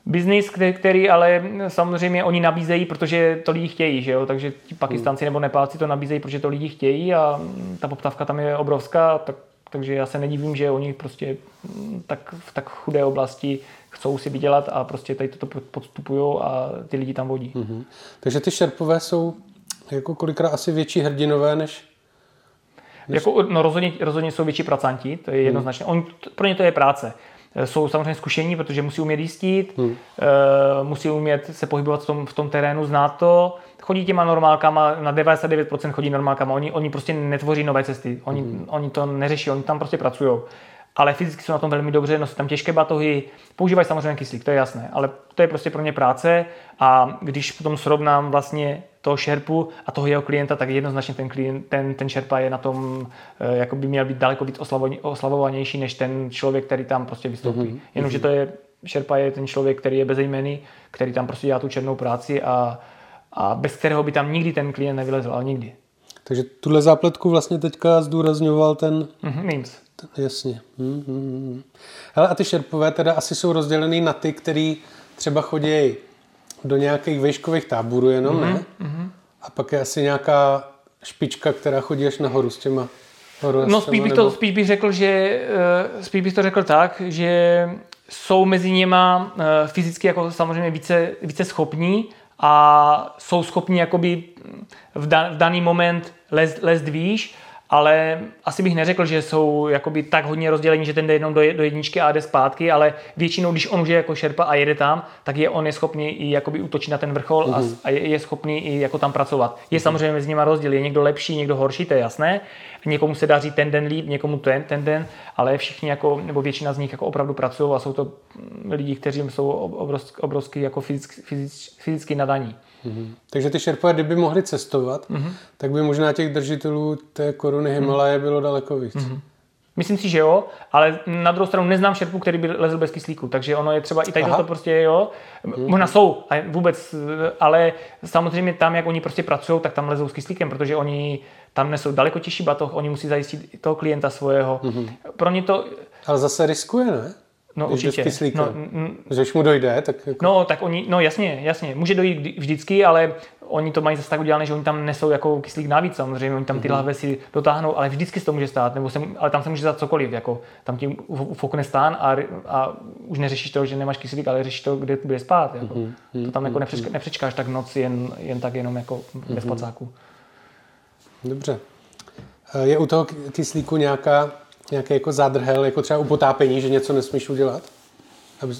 Biznis, který, který ale samozřejmě oni nabízejí, protože to lidi chtějí, že jo? takže ti Pakistanci uh-huh. nebo Nepálci to nabízejí, protože to lidi chtějí a ta poptávka tam je obrovská, tak takže já se nedivím, že oni prostě mm, tak, v tak chudé oblasti chcou si vydělat a prostě tady toto podstupují a ty lidi tam vodí. Mm-hmm. Takže ty šerpové jsou jako kolikrát asi větší hrdinové než... než... Jako, no rozhodně, rozhodně jsou větší pracanti, to je mhm. jednoznačné. Mm. Oni, pro ně to je práce. Eh, jsou samozřejmě zkušení, protože musí umět jistit, hmm. musí umět se pohybovat v tom, v tom terénu, znát to. Chodí těma normálkama, na 99% chodí normálkama, oni, oni prostě netvoří nové cesty, oni, hmm. oni to neřeší, oni tam prostě pracují ale fyzicky jsou na tom velmi dobře, nosí tam těžké batohy, používají samozřejmě kyslík, to je jasné, ale to je prostě pro ně práce a když potom srovnám vlastně toho šerpu a toho jeho klienta, tak jednoznačně ten, klient, ten, ten šerpa je na tom, eh, jako by měl být daleko víc oslavovanější než ten člověk, který tam prostě vystoupí. Mm-hmm. Jenomže to je, šerpa je ten člověk, který je bezejmený, který tam prostě dělá tu černou práci a, a bez kterého by tam nikdy ten klient nevylezl, ale nikdy. Takže tuhle zápletku vlastně teďka zdůrazňoval ten... Mm-hmm. Jasně. Mm-hmm. Hele, a ty šerpové teda asi jsou rozdělený na ty, který třeba chodí do nějakých vejškových táborů jenom, mm-hmm. ne? Mm-hmm. A pak je asi nějaká špička, která chodí až nahoru s těma No spíš bych, nebo... to, spíš bych řekl, že uh, spíš bych to řekl tak, že jsou mezi něma uh, fyzicky jako samozřejmě více, více schopní a jsou schopni jakoby v, dan, v daný moment lézt, lézt výš ale asi bych neřekl, že jsou jakoby tak hodně rozdělení, že ten jde jenom do, do jedničky a jde zpátky, ale většinou, když on už je jako šerpa a jede tam, tak je on je schopný i jakoby útočit na ten vrchol uh-huh. a, mhm. a je, je schopný i jako tam pracovat. Je uh-huh. samozřejmě mezi nimi rozdíl, je někdo lepší, někdo horší, to je jasné. Někomu se daří ten den líp, někomu ten, ten den, ale všichni jako, nebo většina z nich jako opravdu pracují a jsou to lidi, kteří jsou obrovský, obrovský jako fyzicky, fyzicky nadaní. Mm-hmm. Takže ty šerpové, kdyby mohli cestovat, mm-hmm. tak by možná těch držitelů té koruny Himalaje mm-hmm. bylo daleko víc. Mm-hmm. Myslím si, že jo, ale na druhou stranu neznám šerpu, který by lezl bez kyslíku, takže ono je třeba i tady to prostě jo. Mm-hmm. Možná jsou, vůbec, ale samozřejmě tam, jak oni prostě pracují, tak tam lezou s kyslíkem, protože oni tam nesou daleko těžší batoh, oni musí zajistit toho klienta svého. Mm-hmm. Pro ně to... Ale zase riskuje, ne? No určitě. No, Když mu dojde, tak... Jako... No, tak oni, no jasně, jasně, může dojít vždycky, ale oni to mají zase tak udělané, že oni tam nesou jako kyslík navíc samozřejmě, oni tam ty mm-hmm. lahve si dotáhnou, ale vždycky se to může stát, nebo se, ale tam se může stát cokoliv, jako tam ti ufokne stán a, a už neřešíš to, že nemáš kyslík, ale řešíš to, kde bude spát, jako. mm-hmm. to tam jako nepřečka, nepřečkáš tak noc jen, jen tak jenom jako mm-hmm. bez pacáku. Dobře. Je u toho kyslíku nějaká nějaký jako zádrhel, jako třeba u potápení, že něco nesmíš udělat? Aby,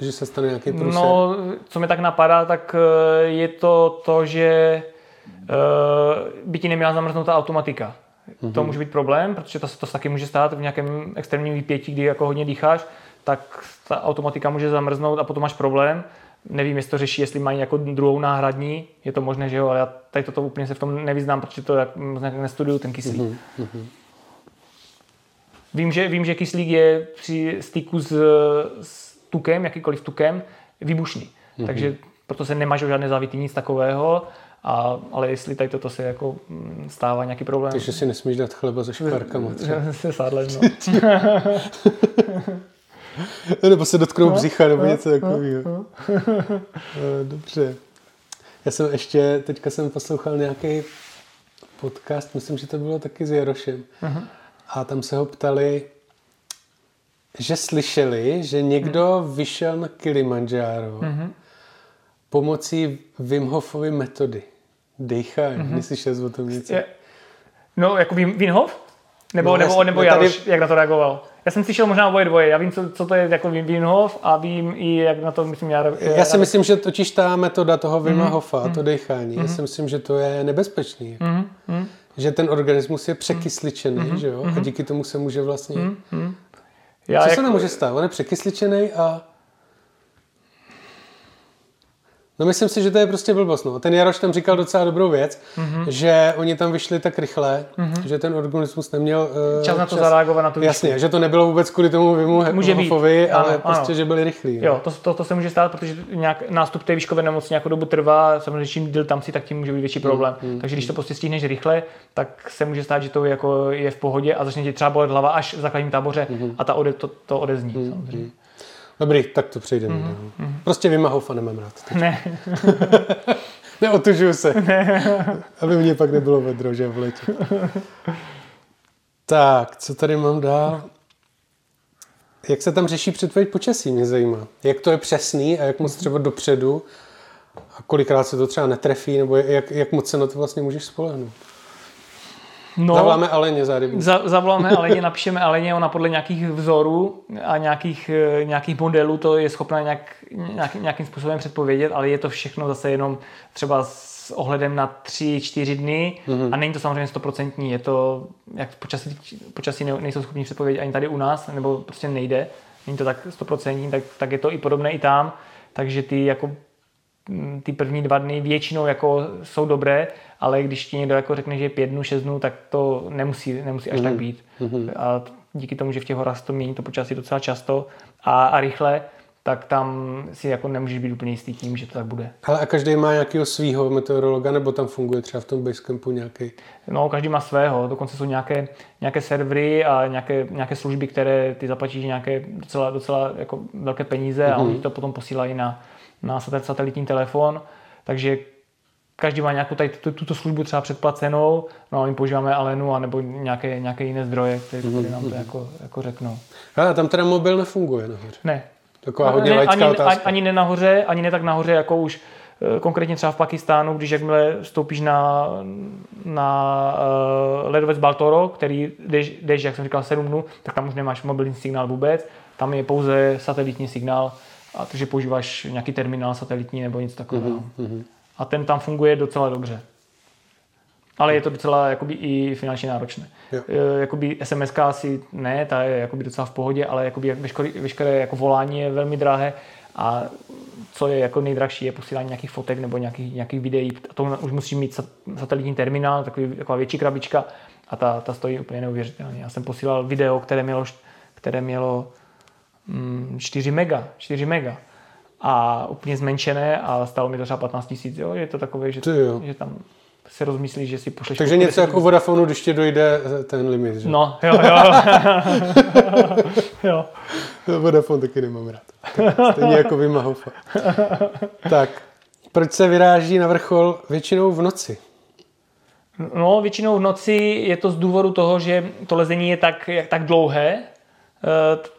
že se stane nějaký průser? No, co mi tak napadá, tak eh, je to to, že eh, by ti neměla zamrznout ta automatika. Mm-hmm. To mhm. může být problém, protože to, to se taky může stát v nějakém extrémním výpětí, kdy jako hodně dýcháš, tak ta automatika může zamrznout a potom máš problém. Nevím, jestli to řeší, jestli mají jako druhou náhradní, je to možné, že jo, ale já tady toto úplně se v tom nevyznám, protože to jak nestuduju ten kyslík. Mm-hmm. Vím, že, vím, že kyslík je při styku s, s tukem, jakýkoliv tukem, výbušný. Mm-hmm. Takže proto se nemažou žádné závity, nic takového. A, ale jestli tady toto se jako mm, stává nějaký problém. Takže si nesmíš dát chleba ze škvárkama. Se sádlem, no. nebo se dotknou no, břicha, nebo no, něco takového. No, no. Dobře. Já jsem ještě, teďka jsem poslouchal nějaký podcast, myslím, že to bylo taky s Jarošem. Uh-huh. A tam se ho ptali, že slyšeli, že někdo uh-huh. vyšel na Kilimanjaro uh-huh. pomocí Wim Hofovy metody. Dejchání. Uh-huh. Neslyšel o tom něco? Je, no, jako Wim, Wim Hof? Nebo, no, nebo, nebo Jaroš, tady... jak na to reagoval? Já jsem slyšel možná oboje dvoje. Já vím, co, co to je jako Wim Hof a vím i, jak na to myslím já. Já si myslím, že totiž ta metoda toho Wima mm-hmm. Hofa, to mhm. dechání, mm-hmm. já si myslím, že to je nebezpečný. Mm-hmm. Že ten organismus je překysličený, mm-hmm. že jo? A mhm. díky tomu se může vlastně... Mm-hmm. Já Co jak... se nemůže stát? On je překysličený a No myslím si, že to je prostě blbost. No. Ten Jaroš tam říkal docela dobrou věc, mm-hmm. že oni tam vyšli tak rychle, mm-hmm. že ten organismus neměl uh, čas na to čas, zareagovat na tu Jasně, výšku. že to nebylo vůbec kvůli tomu Vimu může Hofovi, ale ano, prostě, ano. že byli rychlí. Jo, to, to, to, se může stát, protože nějak, nástup té výškové nemoci nějakou dobu trvá, samozřejmě čím díl tam si, tak tím může být větší problém. Mm, mm, Takže když to prostě stihneš rychle, tak se může stát, že to jako je v pohodě a začne ti třeba bolet hlava až v základním táboře mm, a ta ode, to, to odezní. Mm, samozřejmě. Dobrý, tak to přejdeme. Mm-hmm. Prostě Vimahova nemám rád. Teď. Ne. Neotužuju se. Ne. Aby mě pak nebylo vedro, že v letě. tak, co tady mám dál? Jak se tam řeší předpověď počasí, mě zajímá. Jak to je přesný a jak moc třeba dopředu a kolikrát se to třeba netrefí, nebo jak, jak moc se na to vlastně můžeš spolehnout. No, Zavoláme Aleně za rybu. Za, zavoláme Aleně, napíšeme Aleně, ona podle nějakých vzorů a nějakých, eh, nějakých modelů to je schopná nějak, nějak, nějakým způsobem předpovědět, ale je to všechno zase jenom třeba s ohledem na tři, čtyři dny mm-hmm. a není to samozřejmě stoprocentní, je to, jak počasí, počasí nejsou schopni předpovědět ani tady u nás, nebo prostě nejde, není to tak stoprocentní, tak, tak je to i podobné i tam, takže ty jako mm, ty první dva dny většinou jako jsou dobré, ale když ti někdo jako řekne, že je pět dnů, šest dnů, tak to nemusí, nemusí až mm-hmm. tak mhm. být. Mm-hmm. A díky tomu, že v těch horách to mění to počasí docela často a, a rychle, tak tam si jako nemůžeš být úplně jistý tím, že to tak bude. Ale a každý má nějakého svého meteorologa, nebo tam funguje třeba v tom Basecampu nějaký? No, každý má svého, dokonce jsou nějaké, nějaké servery a nějaké, nějaké služby, které ty zaplatíš nějaké docela, docela jako velké peníze mm-hmm. a mhm. oni to potom posílají na, na satelitní telefon, takže každý má nějakou tady tuto službu třeba předplacenou, no a my používáme Alenu a nebo nějaké, nějaké jiné zdroje, které, mm-hmm. nám to mhm. jako, jako řeknou. A tam teda mobil nefunguje nahoře? Ne. Taková hodně ne, ani, otázka. Ani ne nahoře, ani ne tak nahoře, jako už eh, konkrétně třeba v Pakistánu, když jakmile vstoupíš na, na uh, ledovec Baltoro, který jdeš, jdeš, jak jsem říkal, 7 dnů, tak tam už nemáš mobilní signál vůbec, tam je pouze satelitní signál, a takže používáš nějaký terminál satelitní nebo něco takového. Mm-hmm a ten tam funguje docela dobře. Ale je to docela jakoby i finančně náročné. Jo. E, jakoby SMS asi ne, ta je jakoby docela v pohodě, ale jakoby veškeré, veškeré jako volání je velmi drahé a co je jako nejdražší je posílání nějakých fotek nebo nějakých, nějakých videí. A to už musí mít satelitní terminál, takový, taková větší krabička a ta, ta stojí úplně neuvěřitelně. Já jsem posílal video, které mělo, které mělo mm, 4 mega, 4 mega a úplně zmenšené a stalo mi to třeba 15 tisíc, jo, je to takové, že, že tam se rozmyslí, že si pošleš... Takže něco jako Vodafonu, když ti dojde ten limit, že? No, jo, jo. jo. Vodafone taky nemám rád. Stejně jako Vimahofa. tak, proč se vyráží na vrchol většinou v noci? No, většinou v noci je to z důvodu toho, že to lezení je tak, tak dlouhé,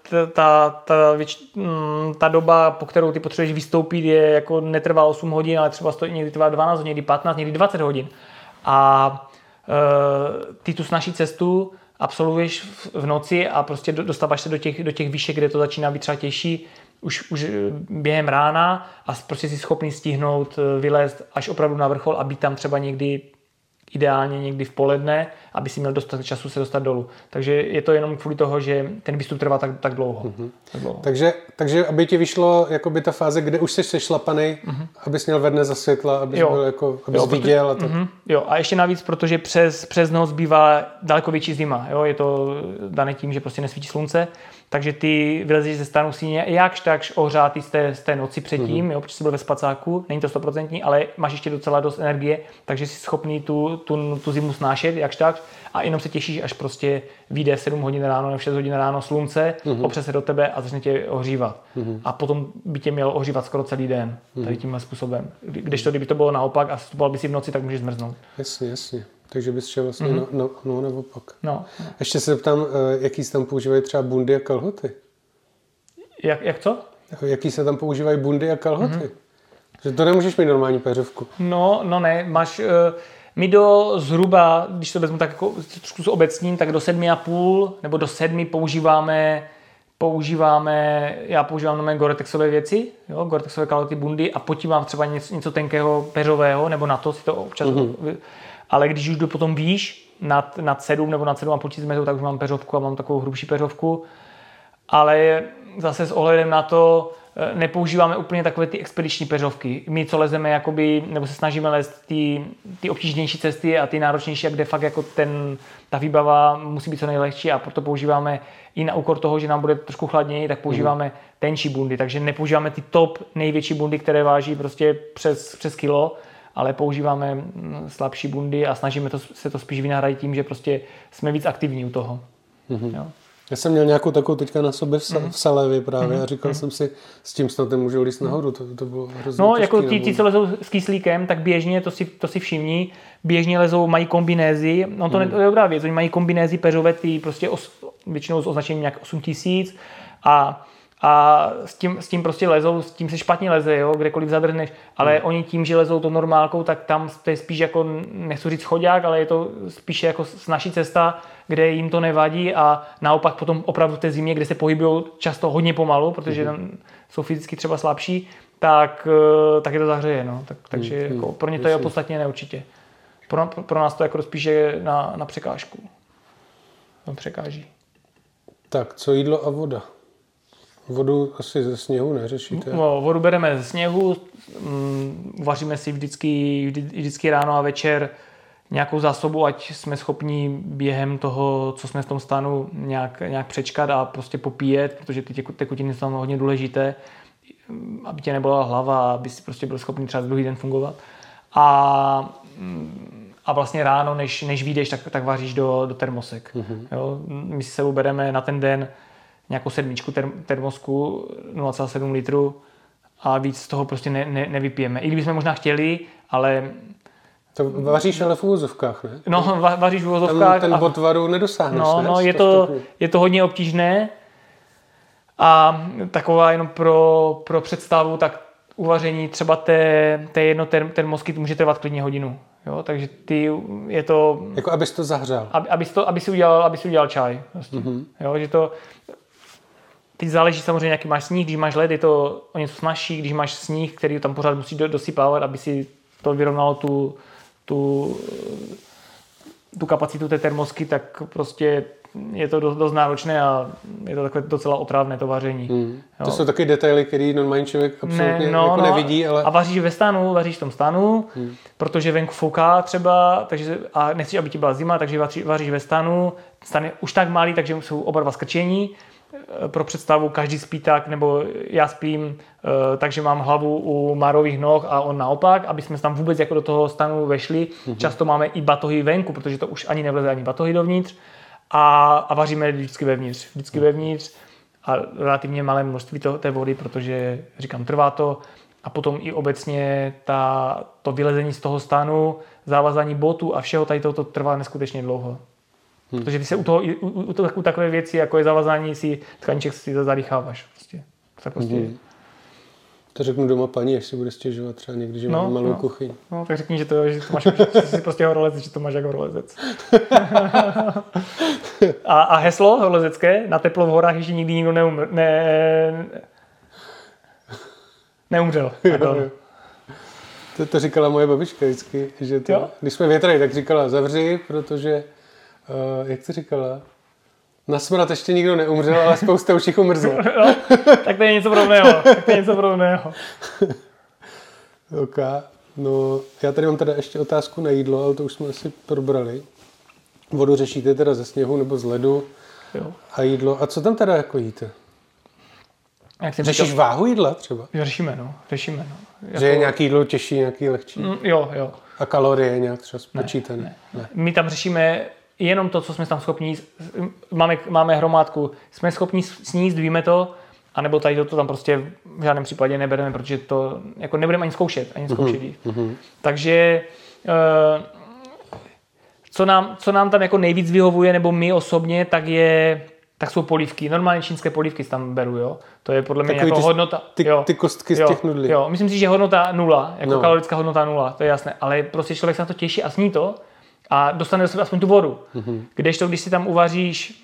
ta, ta, ta, mm, ta doba, po kterou ty potřebuješ vystoupit, je jako netrvá 8 hodin, ale třeba to někdy trvá 12, někdy 15, někdy 20 hodin. A e, ty tu snažší cestu absolvuješ v noci a prostě dostáváš se do těch, do těch výšek, kde to začíná být třeba těžší, už, už během rána a prostě si schopný stihnout, vylézt až opravdu na vrchol a být tam třeba někdy ideálně někdy v poledne, aby si měl dostatek času se dostat dolů. Takže je to jenom kvůli toho, že ten výstup trvá tak, tak dlouho. Mm-hmm. Tak dlouho. Takže, takže aby ti vyšlo jakoby ta fáze, kde už jsi sešlapaný, mm-hmm. abys měl ve dne za světla, abys, jo. byl jako, abys jo, viděl. A, tak. Mm-hmm. jo, a ještě navíc, protože přes, přes noc bývá daleko větší zima. Jo? Je to dané tím, že prostě nesvítí slunce, takže ty vylezeš ze stanu síně jakž takž ohřátý z té, z té noci předtím, mm-hmm. jo, protože jsi byl ve spacáku, není to stoprocentní, ale máš ještě docela dost energie, takže jsi schopný tu, tu, tu zimu snášet, jakž tak, a jenom se těšíš, až prostě vyjde 7 hodin ráno nebo 6 hodin ráno slunce, mm-hmm. opře se do tebe a začne tě ohřívat. Mm-hmm. A potom by tě mělo ohřívat skoro celý den, tady mhm. tímhle způsobem. Když to, kdyby to bylo naopak a vstupoval by si v noci, tak můžeš zmrznout. Jasně, jasně. Takže bys šel vlastně mm-hmm. no, no, no, naopak. No, no. Ještě se ptám, eh, jaký se tam používají třeba bundy a kalhoty? Jak, jak co? Jaký se tam používají bundy a kalhoty? Mm-hmm. Že to nemůžeš mít normální peřovku. No, no ne, máš... Uh, my do zhruba, když to vezmu tak jako trošku s obecním, tak do sedmi a půl nebo do sedmi používáme používáme, já používám nové Goretexové věci, jo, Goretexové kalhoty bundy a potívám třeba něco, něco tenkého peřového, nebo na to si to občas mm-hmm ale když už jdu potom výš, nad, nad 7 nebo nad 7,5 tisíc metrů, tak už mám peřovku a mám takovou hrubší peřovku. Ale zase s ohledem na to eh, nepoužíváme úplně takové ty expediční peřovky. My, co lezeme, jakoby, nebo se snažíme lézt ty, ty obtížnější cesty a ty náročnější, kde fakt jako ten, ta výbava musí být co nejlehčí a proto používáme i na úkor toho, že nám bude trošku chladněji, tak používáme mm. tenčí bundy. Takže nepoužíváme ty top největší bundy, které váží prostě přes, přes kilo, ale používáme mm, slabší bundy a snažíme to, se to spíš vynahradit tím, že prostě jsme víc aktivní u toho. Mm-hmm. Jo. Já jsem měl nějakou takovou teďka na sobě v, mm-hmm. v Salevi právě mm-hmm. a říkal mm-hmm. jsem si, s tím snad můžu líst nahoru, to, to bylo hrozně No, jako ti, ti, co lezou s kyslíkem, tak běžně, to si, to si všimní, běžně lezou, mají kombinézy, no to mm. je dobrá věc, oni mají kombinézy peřové, ty prostě os, většinou s označením nějak 8000 a a s tím, s tím prostě lezou, s tím se špatně leze, jo, kdekoliv zadrhneš, ale hmm. oni tím, že lezou to normálkou, tak tam to je spíš jako, nechci říct chodák, ale je to spíš jako naší cesta, kde jim to nevadí a naopak potom opravdu v té zimě, kde se pohybují často hodně pomalu, protože hmm. tam jsou fyzicky třeba slabší, tak, eh, tak je to zahřeje, no. tak, takže hmm. jako pro ně to je podstatně neurčitě. Pro, pro nás to jako spíše na, na překážku. Překáží. Tak, co jídlo a voda? Vodu asi ze sněhu neřešíte? No, vodu bereme ze sněhu, mm, vaříme si vždycky, vždycky ráno a večer nějakou zásobu, ať jsme schopni během toho, co jsme v tom stanu, nějak, nějak přečkat a prostě popíjet, protože ty tekutiny jsou tam hodně důležité, aby tě nebyla hlava, aby si prostě byl schopný třeba druhý den fungovat. A, a vlastně ráno, než, než vyjdeš, tak, tak vaříš do, do termosek. Mm-hmm. Jo? My si sebou bereme na ten den nějakou sedmičku term, termosku 0,7 litru a víc z toho prostě ne, ne, nevypijeme. I kdybychom možná chtěli, ale to vaříš ale v úvozovkách, ne? No, va, vaříš v úvozovkách. Ten, ten bod varu nedosáhneš, No, ne? no je, to, je to hodně obtížné a taková jenom pro, pro představu, tak uvaření třeba té, té jedno termosky může trvat klidně hodinu. Jo, takže ty je to... Jako abys to zahřál. Aby, abys, to, aby si udělal, aby si udělal čaj. Vlastně. Mm-hmm. Jo, že to, Teď záleží samozřejmě, jaký máš sníh. Když máš led, je to o něco snažší. Když máš sníh, který tam pořád musí dosypávat, aby si to vyrovnalo tu, tu, tu kapacitu té termosky, tak prostě je to dost, dost náročné a je to takové docela otrávné to vaření. Hmm. To jsou taky detaily, které normální člověk absolutně ne, no, jako no, nevidí. Ale... A vaříš ve stanu, vaříš v tom stanu, hmm. protože venku fouká třeba takže, a nechceš, aby ti byla zima, takže vaříš, vaříš ve stanu. Stan je už tak malý, takže jsou oba dva skrčení pro představu, každý spí tak, nebo já spím, eh, takže mám hlavu u Marových noh a on naopak, aby jsme tam vůbec jako do toho stanu vešli. Mm-hmm. Často máme i batohy venku, protože to už ani nevleze ani batohy dovnitř a, a vaříme vždycky vevnitř. Vždycky mm-hmm. vevnitř a relativně malé množství to, té vody, protože říkám, trvá to a potom i obecně ta, to vylezení z toho stanu, závazání botu a všeho tady toto trvá neskutečně dlouho. Hmm. Protože ty se u, toho, u, u, u, takové věci, jako je zavazání si tkaníček, si zadýcháváš. Prostě. To prostě... Hmm. To řeknu doma paní, až si bude stěžovat třeba někdy, že no, mám malou no. kuchyň. No, tak řekni, že to, že to máš, že jsi prostě horolezec, že to máš jako horolezec. a, a heslo horolezecké, na teplo v horách ještě nikdy nikdo neumr, ne, neumřel. To, to říkala moje babička vždycky, že to, Jo? když jsme větrali, tak říkala zavři, protože, uh, jak to říkala? Na smrad ještě nikdo neumřel, ale spousta už jich umrzlo. No, tak to je něco podobného. Tak to je něco podobného. Ok. No, já tady mám teda ještě otázku na jídlo, ale to už jsme asi probrali. Vodu řešíte teda ze sněhu nebo z ledu Jo. a jídlo. A co tam teda jako jíte? Jak jsem Řešíš říkal, váhu jídla třeba? řešíme, no. Řešíme, no. Jako, Že je nějaký jídlo těžší, nějaký lehčí? Mm, Jo, jo. A kalorie nějak třeba spočítané? Ne, ne. My tam řešíme jenom to, co jsme tam schopni jíst. Máme, máme hromádku, jsme schopni sníst, víme to, anebo tady to tam prostě v žádném případě nebereme, protože to jako nebudeme ani zkoušet, ani zkoušet jíst. Takže eh, co nám, co nám tam jako nejvíc vyhovuje, nebo my osobně, tak je tak jsou polívky. Normálně čínské polívky tam beru, jo. To je podle mě Takový jako ty- hodnota. ty- jo. ty kostky z jo, těch nudlí. Jo, myslím si, že hodnota nula, jako no. kalorická hodnota nula, to je jasné. Ale prostě člověk se na to těší a sní to a dostane do sebe aspoň tu vodu. Mm-hmm. Kdežto, když si tam uvaříš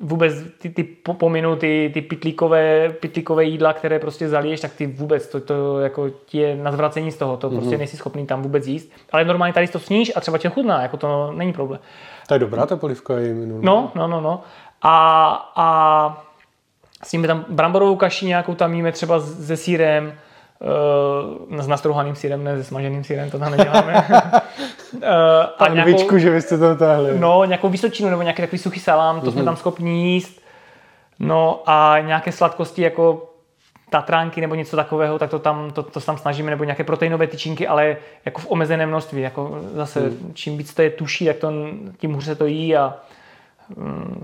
vůbec ty, ty po- pominu ty, ty pitlíkové, pitlíkové jídla, které prostě zaliješ, tak ty vůbec, to, to jako ti je na zvracení z toho, to prostě nejsi schopný tam vůbec jíst. Ale normálně tady to sníš a třeba tě chutná, jako to není problém. To je dobrá ta polivka, je minulá. No, no, no, no. A, a sníme tam bramborovou kaši nějakou tam jíme třeba s- se sírem, s nastrouhaným sírem, ne se smaženým sírem, to tam neděláme. uh, a Anvičku, že vy jste to táhli. No, nějakou vysočinu nebo nějaký takový suchý salám, to mm-hmm. jsme tam schopni jíst. No a nějaké sladkosti jako tatránky nebo něco takového, tak to tam, to, to tam snažíme, nebo nějaké proteinové tyčinky, ale jako v omezeném množství. Jako zase, mm. čím víc to je tuší, tak to, tím hůř se to jí a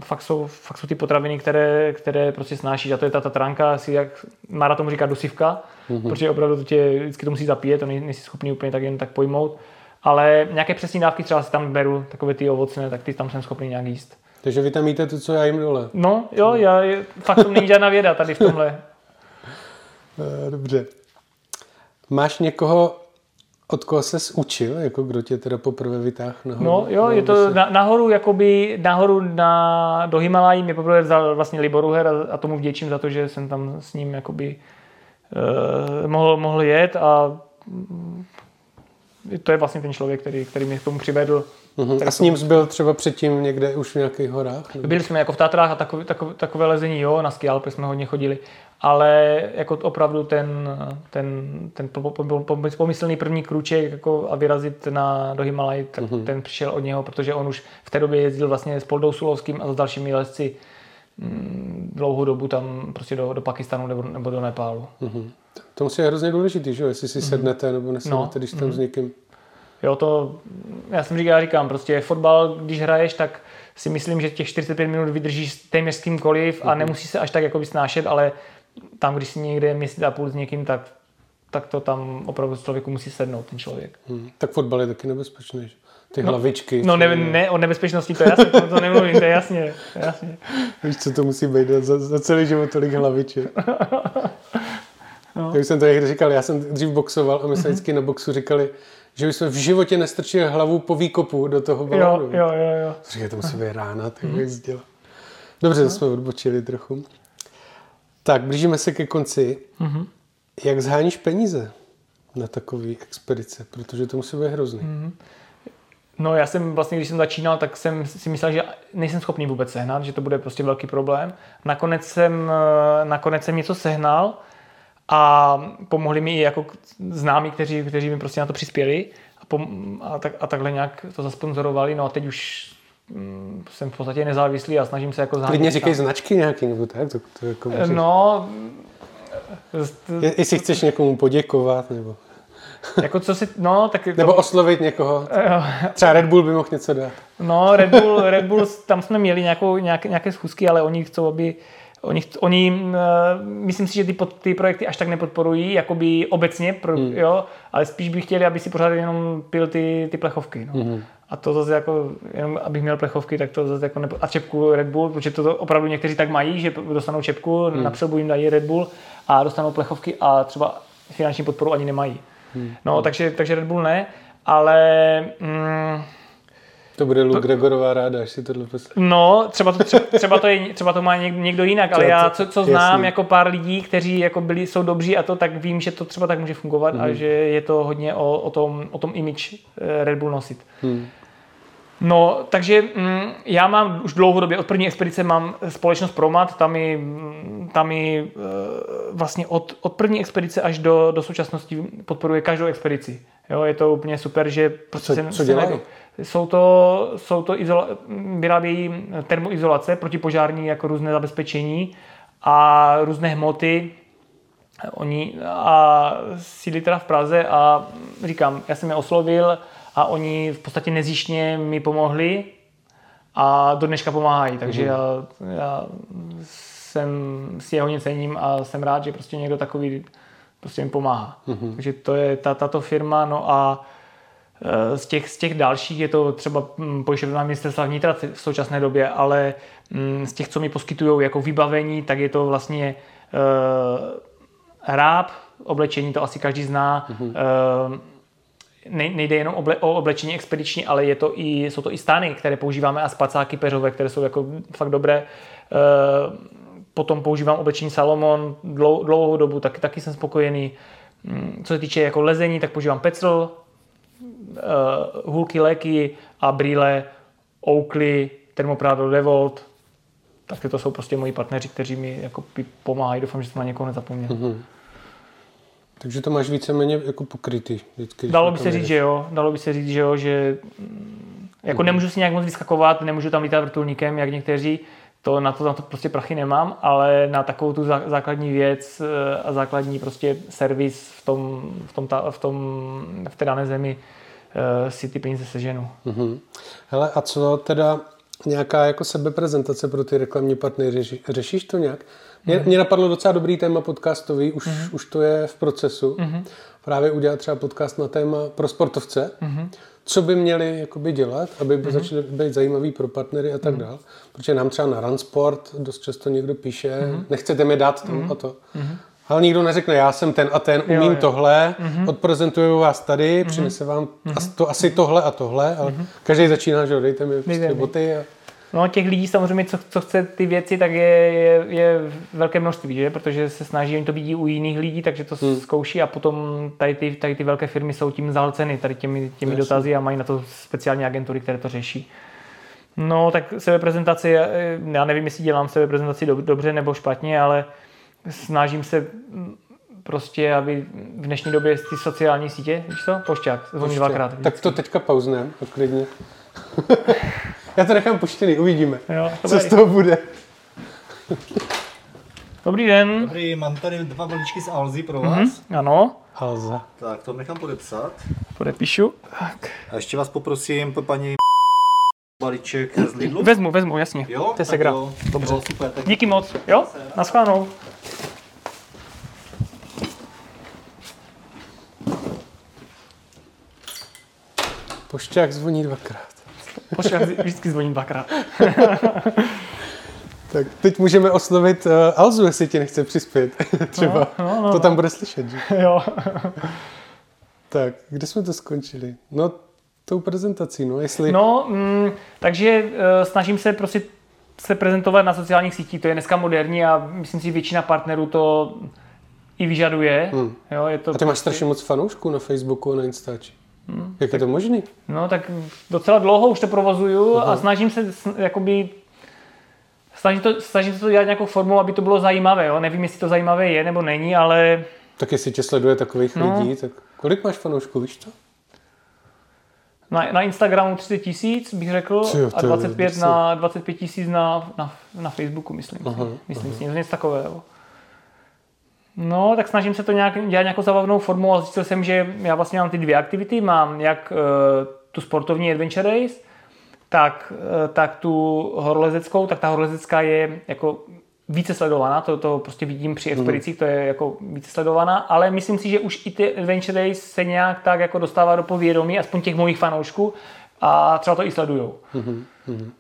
fakt, jsou, fakt jsou ty potraviny, které, které prostě snášíš. A to je ta tatránka, asi jak Mara tomu říká dusivka, mm-hmm. protože opravdu to tě vždycky to musí zapíjet, to nej- nejsi schopný úplně tak jen tak pojmout. Ale nějaké přesné dávky třeba si tam beru, takové ty ovocné, tak ty tam jsem schopný nějak jíst. Takže vy tam jíte to, co já jim dole. No, jo, já, fakt to není žádná věda tady v tomhle. Eh, Dobře. Máš někoho, od koho ses učil, jako kdo tě teda poprvé vytáhl nahoru? No, jo, je to na, nahoru, jakoby, nahoru na, do Himalají mě poprvé vzal vlastně Libor Uher a, a tomu vděčím za to, že jsem tam s ním jakoby uh, mohl, mohl jet a mm, to je vlastně ten člověk, který, který mě k tomu přivedl. Mhm. A s ním jsi byl třeba předtím někde už v nějakých horách? Nebo? Byli jsme jako v Tatrách a takové, takové, takové lezení, jo, na ski Alpy jsme hodně chodili, ale jako opravdu ten, ten, ten po- po- po- pomyslný první krůček jako a vyrazit na, do Himalaj, tak mm-hmm. ten přišel od něho, protože on už v té době jezdil vlastně s Poldou Sulovským a s dalšími lezci mm, dlouhou dobu tam prostě do, do Pakistanu nebo, nebo do Nepálu. Mhm. To musí být hrozně důležitý, že jo? Jestli si sednete nebo nesednete, No. když tam s někým... Jo, to, já jsem říkal, já říkám, prostě fotbal, když hraješ, tak si myslím, že těch 45 minut vydržíš téměř s kýmkoliv a nemusí se až tak jako snášet, ale tam, když si někde měsíc a půl s někým, tak, tak to tam opravdu člověku musí sednout, ten člověk. Hm. Tak fotbal je taky nebezpečný, že? Ty hlavičky. No ne, ne o nebezpečnosti, to je jasně, to, to nemluvím, to je jasně, jasně. Víš, co to musí být za, za celý život tolik hlaviček. no. Jak jsem to někdy říkal, já jsem dřív boxoval a my jsme vždycky na boxu říkali, že bychom v životě nestrčili hlavu po výkopu do toho Jo, balónu. jo, jo, jo. Říkaj, to musí být rána, tak jezdila. Dobře, to jsme odbočili trochu. Tak, blížíme se ke konci. Jak zháníš peníze na takové expedice? Protože to musí být hrozný. No já jsem vlastně, když jsem začínal, tak jsem si myslel, že nejsem schopný vůbec sehnat, že to bude prostě velký problém. Nakonec jsem, eh, nakonec jsem něco sehnal a pomohli mi i jako známí, kteří, kteří mi prostě na to přispěli a, pom- a, tak, a takhle nějak to zasponzorovali. No a teď už mm, jsem v podstatě nezávislý a snažím se jako zhánět Klidně říkej značky nějaký, nebo tak, to, to jako můžeš. No, Je- Jestli chceš někomu poděkovat, nebo, jako co si, no, tak to, nebo oslovit někoho. Třeba Red Bull by mohl něco dát. No, Red Bull, Red Bull, tam jsme měli nějakou, nějaké, nějaké schůzky, ale oni chcou, aby Oni, oni uh, myslím si, že ty, pod, ty projekty až tak nepodporují, jakoby obecně, pro, Hmm. jo, ale spíš by chtěli, aby si pořád jenom pil ty, ty plechovky. No. Hmm. A to zase jako, jenom abych měl plechovky, tak to zase jako nepo, a čepku Red Bull, protože to, opravdu někteří tak mají, že dostanou čepku, Hmm. na přilbu jim dají Red Bull a dostanou plechovky a třeba finanční podporu ani nemají. Hmm. No, takže, takže Red Bull ne, ale mm, To bude Luke Gregorová ráda, až si tohle poslí. No, třeba to, třeba, to, je, třeba to má někdo jinak, ale já, co, co znám jasný. jako pár lidí, kteří jako byli, jsou dobří a to, tak vím, že to třeba tak může fungovat mm. a že je to hodně o, o, tom, o tom image eh, Red Bull nosit. Mm. No, takže mm, já mám už dlouhodobě, od první expedice mám společnost Promat, tam mi, mm, tam mi e, vlastně od, od první expedice až do, do současnosti podporuje každou expedici. Jo, je to úplně super, že prostě co, jsem, co dělají? Jsou to, jsou to izola, vyrábějí termoizolace, protipožární jako různé zabezpečení a různé hmoty. Oni a sídlí teda v Praze a říkám, já jsem je oslovil, a oni v podstatě nezjištně mi pomohli a do dneška pomáhají, takže mm. já, já jsem si je hodně cením a jsem rád, že prostě někdo takový prostě mi pomáhá. Mm-hmm. Takže to je ta, tato firma, no a e, z těch, z těch dalších je to třeba mm, pojišťovna ministerstva vnitra v současné době, ale mm, z těch, co mi poskytují jako vybavení, tak je to vlastně uh, ráb, oblečení, to asi každý zná, mm-hmm. uh, nejde jenom oble, o oblečení expediční, ale je to i, jsou to i stány, které používáme a spacáky peřové, které jsou jako fakt dobré. E, potom používám oblečení Salomon dlou, dlouhou dobu, taky, taky jsem spokojený. Mm, co se týče jako lezení, tak používám Pecl, uh, hulky, léky a brýle Oakley, Thermoprado Devolt. Tak to jsou prostě moji partneři, kteří mi jako pomáhají. Doufám, že jsem na někoho nezapomněl. Mm-hmm. Takže to máš víceméně jako pokrytý. Vždycky, Dalo by se říct, že jo. Dalo by se říct, že jo, že mm, jako mm. nemůžu si nějak moc vyskakovat, nemůžu tam lítat vrtulníkem, jak někteří, to na to, na to prostě prachy nemám, ale na takovou tu základní věc eh, a základní prostě servis v tom, v tom, ta, v, tom v té dané zemi uh, si ty peníze seženu. Mm-hmm. Hele, a co teda nějaká jako sebeprezentace pro ty reklamní partnery? Řešíš to nějak? Mě, mě napadlo docela dobrý téma podcastový, už, mm-hmm. už to je v procesu. Mm-hmm. Právě udělat třeba podcast na téma pro sportovce. Mm-hmm. Co by měli jakoby dělat, aby mm-hmm. začali být zajímavý pro partnery a tak mm-hmm. dál. Protože nám třeba na Runsport dost často někdo píše, mm-hmm. nechcete mi dát to mm-hmm. a to. Mm-hmm. Ale nikdo neřekne, já jsem ten a ten, umím jo, jo. tohle, mm-hmm. odprezentuju vás tady, mm-hmm. přinese vám mm-hmm. to, asi tohle a tohle, ale mm-hmm. každý začíná, že dejte mi prostě boty. A... No těch lidí samozřejmě, co, co chce ty věci, tak je, je, je velké množství, že? protože se snaží, oni to vidí u jiných lidí, takže to hmm. zkouší a potom tady ty, tady ty velké firmy jsou tím zahlceny, tady těmi, těmi dotazy a mají na to speciální agentury, které to řeší. No tak sebeprezentaci, já nevím, jestli dělám sebeprezentaci dobře nebo špatně, ale snažím se prostě, aby v dnešní době ty sociální sítě, víš co, pošťák, zvoní dvakrát. Tak to teďka pauznem, klidně. Já to nechám puštěný, uvidíme, jo, co z toho bude. Dobrý den. Dobrý, mám tady dva balíčky z Alzy pro mhm, vás. Mm-hmm, ano. Alza. Tak, to nechám podepsat. Podepíšu. Tak. A ještě vás poprosím, po paní balíček z Lidlu. Vezmu, vezmu, jasně. Jo? To je segra. Dobře. Jo, super. Tak... Díky moc. Jo? Naschledanou. Pošťák zvoní dvakrát. Pošťák vždycky zvoní dvakrát. tak teď můžeme oslovit uh, Alzu, jestli ti nechce přispět. Třeba. No, no, no, to tam no. bude slyšet, že? Jo. tak, kde jsme to skončili? No, tou prezentací, no, jestli... No, mm, takže uh, snažím se prostě se prezentovat na sociálních sítích, to je dneska moderní a myslím si, že většina partnerů to i vyžaduje. Hmm. Jo, je to a ty prostě... máš strašně moc fanoušků na Facebooku a na Instači. Hmm. Jak tak, je to možné? No tak docela dlouho už to provozuju Aha. a snažím se jakoby snažím, to, snažím se to dělat nějakou formou, aby to bylo zajímavé. Jo? Nevím, jestli to zajímavé je nebo není, ale... Tak jestli tě sleduje takových no. lidí, tak kolik máš fanoušků, víš to? Na, na Instagramu 30 tisíc, bych řekl, Cio, a 25 na, 25 tisíc na, na, na Facebooku, myslím aha, si. Myslím aha. si, něco takového. No, tak snažím se to nějak, dělat nějakou zabavnou formou a zjistil jsem, že já vlastně mám ty dvě aktivity. Mám jak uh, tu sportovní Adventure Race, tak, uh, tak tu horolezeckou, tak ta horolezecká je jako více sledovaná, to, to prostě vidím při mhm. expedicích, to je jako více sledovaná, ale myslím si, že už i ty Adventure Race se nějak tak jako dostává do povědomí, aspoň těch mojich fanoušků a třeba to i sledujou. Mm-hmm.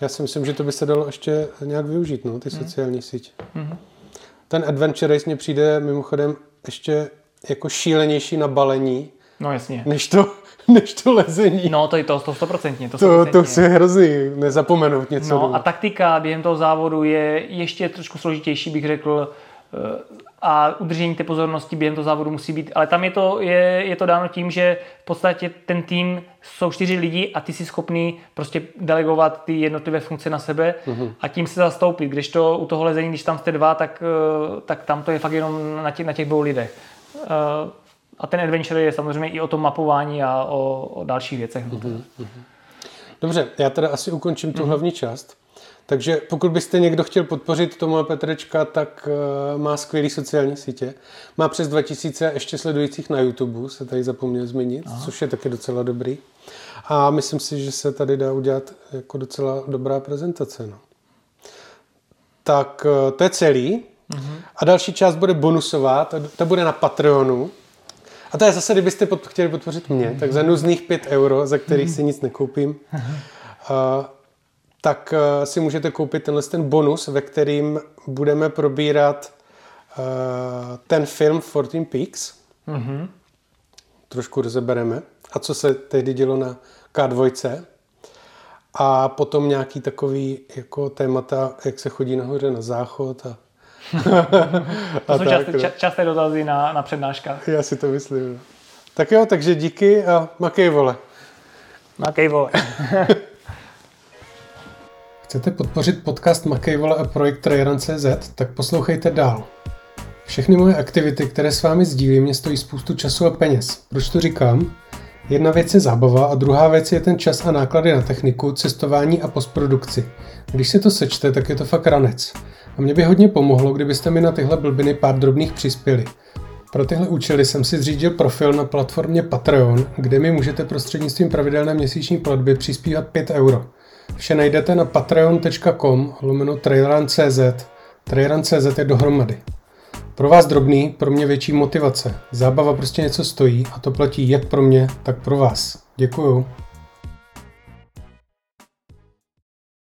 Já si myslím, že to by se dalo ještě nějak využít, no, ty mm. sociální síť. Mm-hmm. Ten Adventure Race mě přijde mimochodem ještě jako šílenější na balení. No jasně. Než to, než to lezení. No, to je to, to 100%. To, To, to si je hrozný, nezapomenout něco. No doma. a taktika během toho závodu je ještě trošku složitější, bych řekl, a udržení té pozornosti během toho závodu musí být, ale tam je to, je, je to dáno tím, že v podstatě ten tým jsou čtyři lidi a ty jsi schopný prostě delegovat ty jednotlivé funkce na sebe mm-hmm. a tím se zastoupit. Když to u toho lezení, když tam jste dva, tak, eh, tak tam to je fakt jenom na těch, na těch dvou lidech. Eh, A ten adventure je samozřejmě i o tom mapování a o, o dalších věcech. Mm-hmm. Dobře, já teda asi ukončím tu hlavní část. Takže pokud byste někdo chtěl podpořit Toma Petrečka, tak uh, má skvělé sociální sítě. Má přes 2000 ještě sledujících na YouTube, se tady zapomněl zmínit, Aha. což je taky docela dobrý. A myslím si, že se tady dá udělat jako docela dobrá prezentace. No. Tak uh, to je celý. Mm-hmm. A další část bude bonusová, ta, ta bude na Patreonu. A to je zase, kdybyste pod, chtěli podpořit mě, tak za nuzných 5 euro, za kterých si nic nekoupím, uh, tak uh, si můžete koupit tenhle ten bonus, ve kterým budeme probírat uh, ten film 14 Peaks. Mm-hmm. Trošku rozebereme. A co se tehdy dělo na K2. A potom nějaký takový jako témata, jak se chodí nahoře na záchod a To jsou časté, ča, časté dotazy na, na přednáškách. Já si to myslím. no. Tak jo, takže díky a makej vole. Makej vole. Chcete podpořit podcast Makej vole a projekt Trajeran.cz, tak poslouchejte dál. Všechny moje aktivity, které s vámi sdílím, mě stojí spoustu času a peněz. Proč to říkám? Jedna věc je zábava a druhá věc je ten čas a náklady na techniku, cestování a postprodukci. Když si to sečte, tak je to fakt ranec. A mě by hodně pomohlo, kdybyste mi na tyhle blbiny pár drobných přispěli. Pro tyhle účely jsem si zřídil profil na platformě Patreon, kde mi můžete prostřednictvím pravidelné měsíční platby přispívat 5 euro. Vše najdete na patreon.com lomeno traileran.cz. Traileran.cz je dohromady. Pro vás drobný, pro mě větší motivace. Zábava prostě něco stojí a to platí jak pro mě, tak pro vás. Děkuju.